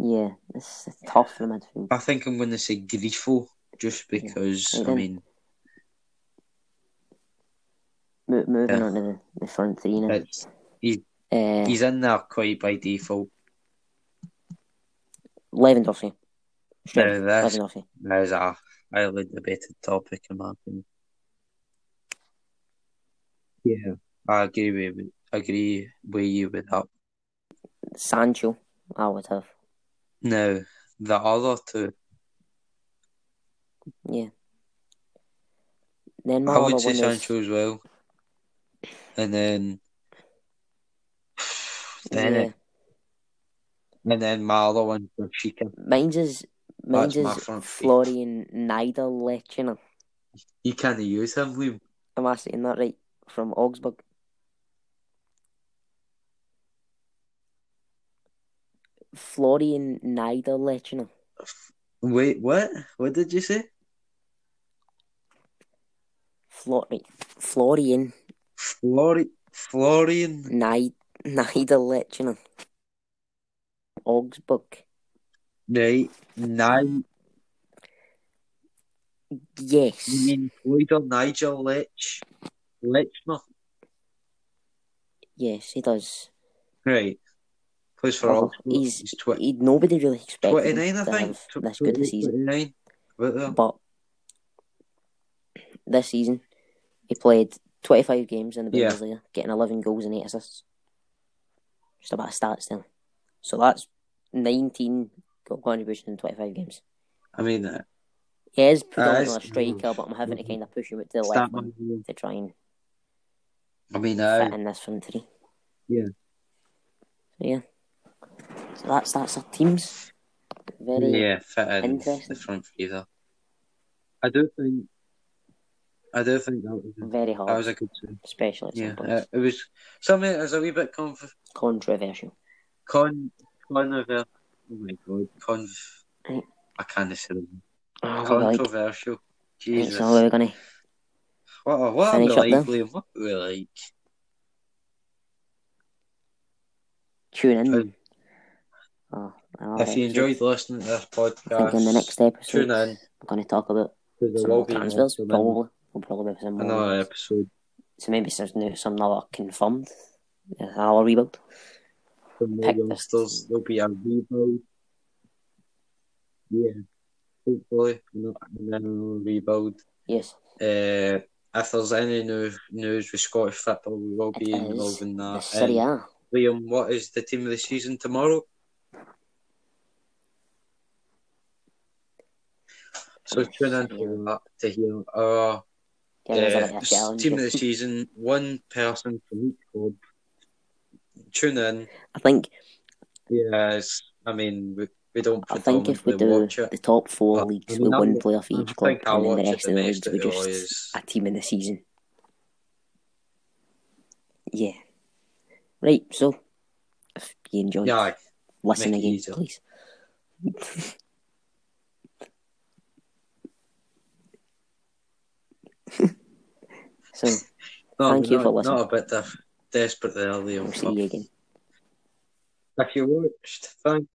Yeah, it's, it's tough for the midfield. I think I'm going to say Grifo just because, Yeah. I mean, Mo- moving Yeah. on to the, the front three now. it's he's Uh, he's in there quite by default. Lewandowski. Now this Lewandowski. is a highly debated topic in my opinion. Yeah, I agree with agree with you with that. Sancho, I would have. Now the other two, Yeah. Then my I would other say one Sancho is as well, and then then yeah. and then my other one for Chica. Mine's is mine's That's my is front three. Florian Niederlechner. You can't use him, Liam. Am I saying that right? From Augsburg. Florian Niederlechner. Wait, what? What did you say? Flori- Florian Flori Florian. Nid- Niederlechner. Augsburg. Right, nine. Yes. You mean or Nigel Lech? Lechner? Yes, he does. Right. Plays for Oh, he's- He's tw- He, nobody really expected 29, I think. good a season. 29. About. But this season, he played 25 games in the Yeah. Bundesliga, getting 11 goals and 8 assists. Just about a bit of stats there. So that's 19 goal contribution in 25 games. I mean, uh, He is predominantly is- a striker, but I'm having to kind of push him out to the left to try and I mean, fit uh, in this front three. Yeah. So yeah. So that's that's our teams. Very yeah, fit in interesting. the front three there. I do think, I do think that was a, very that hard, was a good team. especially Yeah, uh, it was something that was a wee bit conf- Controversial. con controversial. Oh my god, con. Right. I can't say the Oh, what are we like? controversial. Right, Jesus, so we're gonna what, what are we like. Liam? What are we like? tune in. Uh, Oh, all if you right, enjoyed listening to this I think in the next episode, tune in. we're going to talk about Because some more transfers. Probably, we'll probably have some more. episode. So maybe there's no some other confirmed. Yeah, another rebuild. for more Pick this. youngsters. There'll be a rebuild. Yeah, hopefully, you and then we'll rebuild. Yes. Uh, if there's any new news with Scottish football, we will be involved in the that. Serie Um, A. Liam, what is the team of the season tomorrow? So tune in for that to hear our Give us a uh, bit of a challenge. team of the season. One person from each club. Tune in. I think Yes, I mean we, we don't I think if we do watch it. the top four But, leagues I with mean, one player for each club, and then the rest of the leagues we just a team in the season. Yeah. Right. So, if you enjoyed, Yeah, listen again, please. so, No, Thank you not, for listening. Not a bit def- desperate there, Liam. see you again. If you watched, thank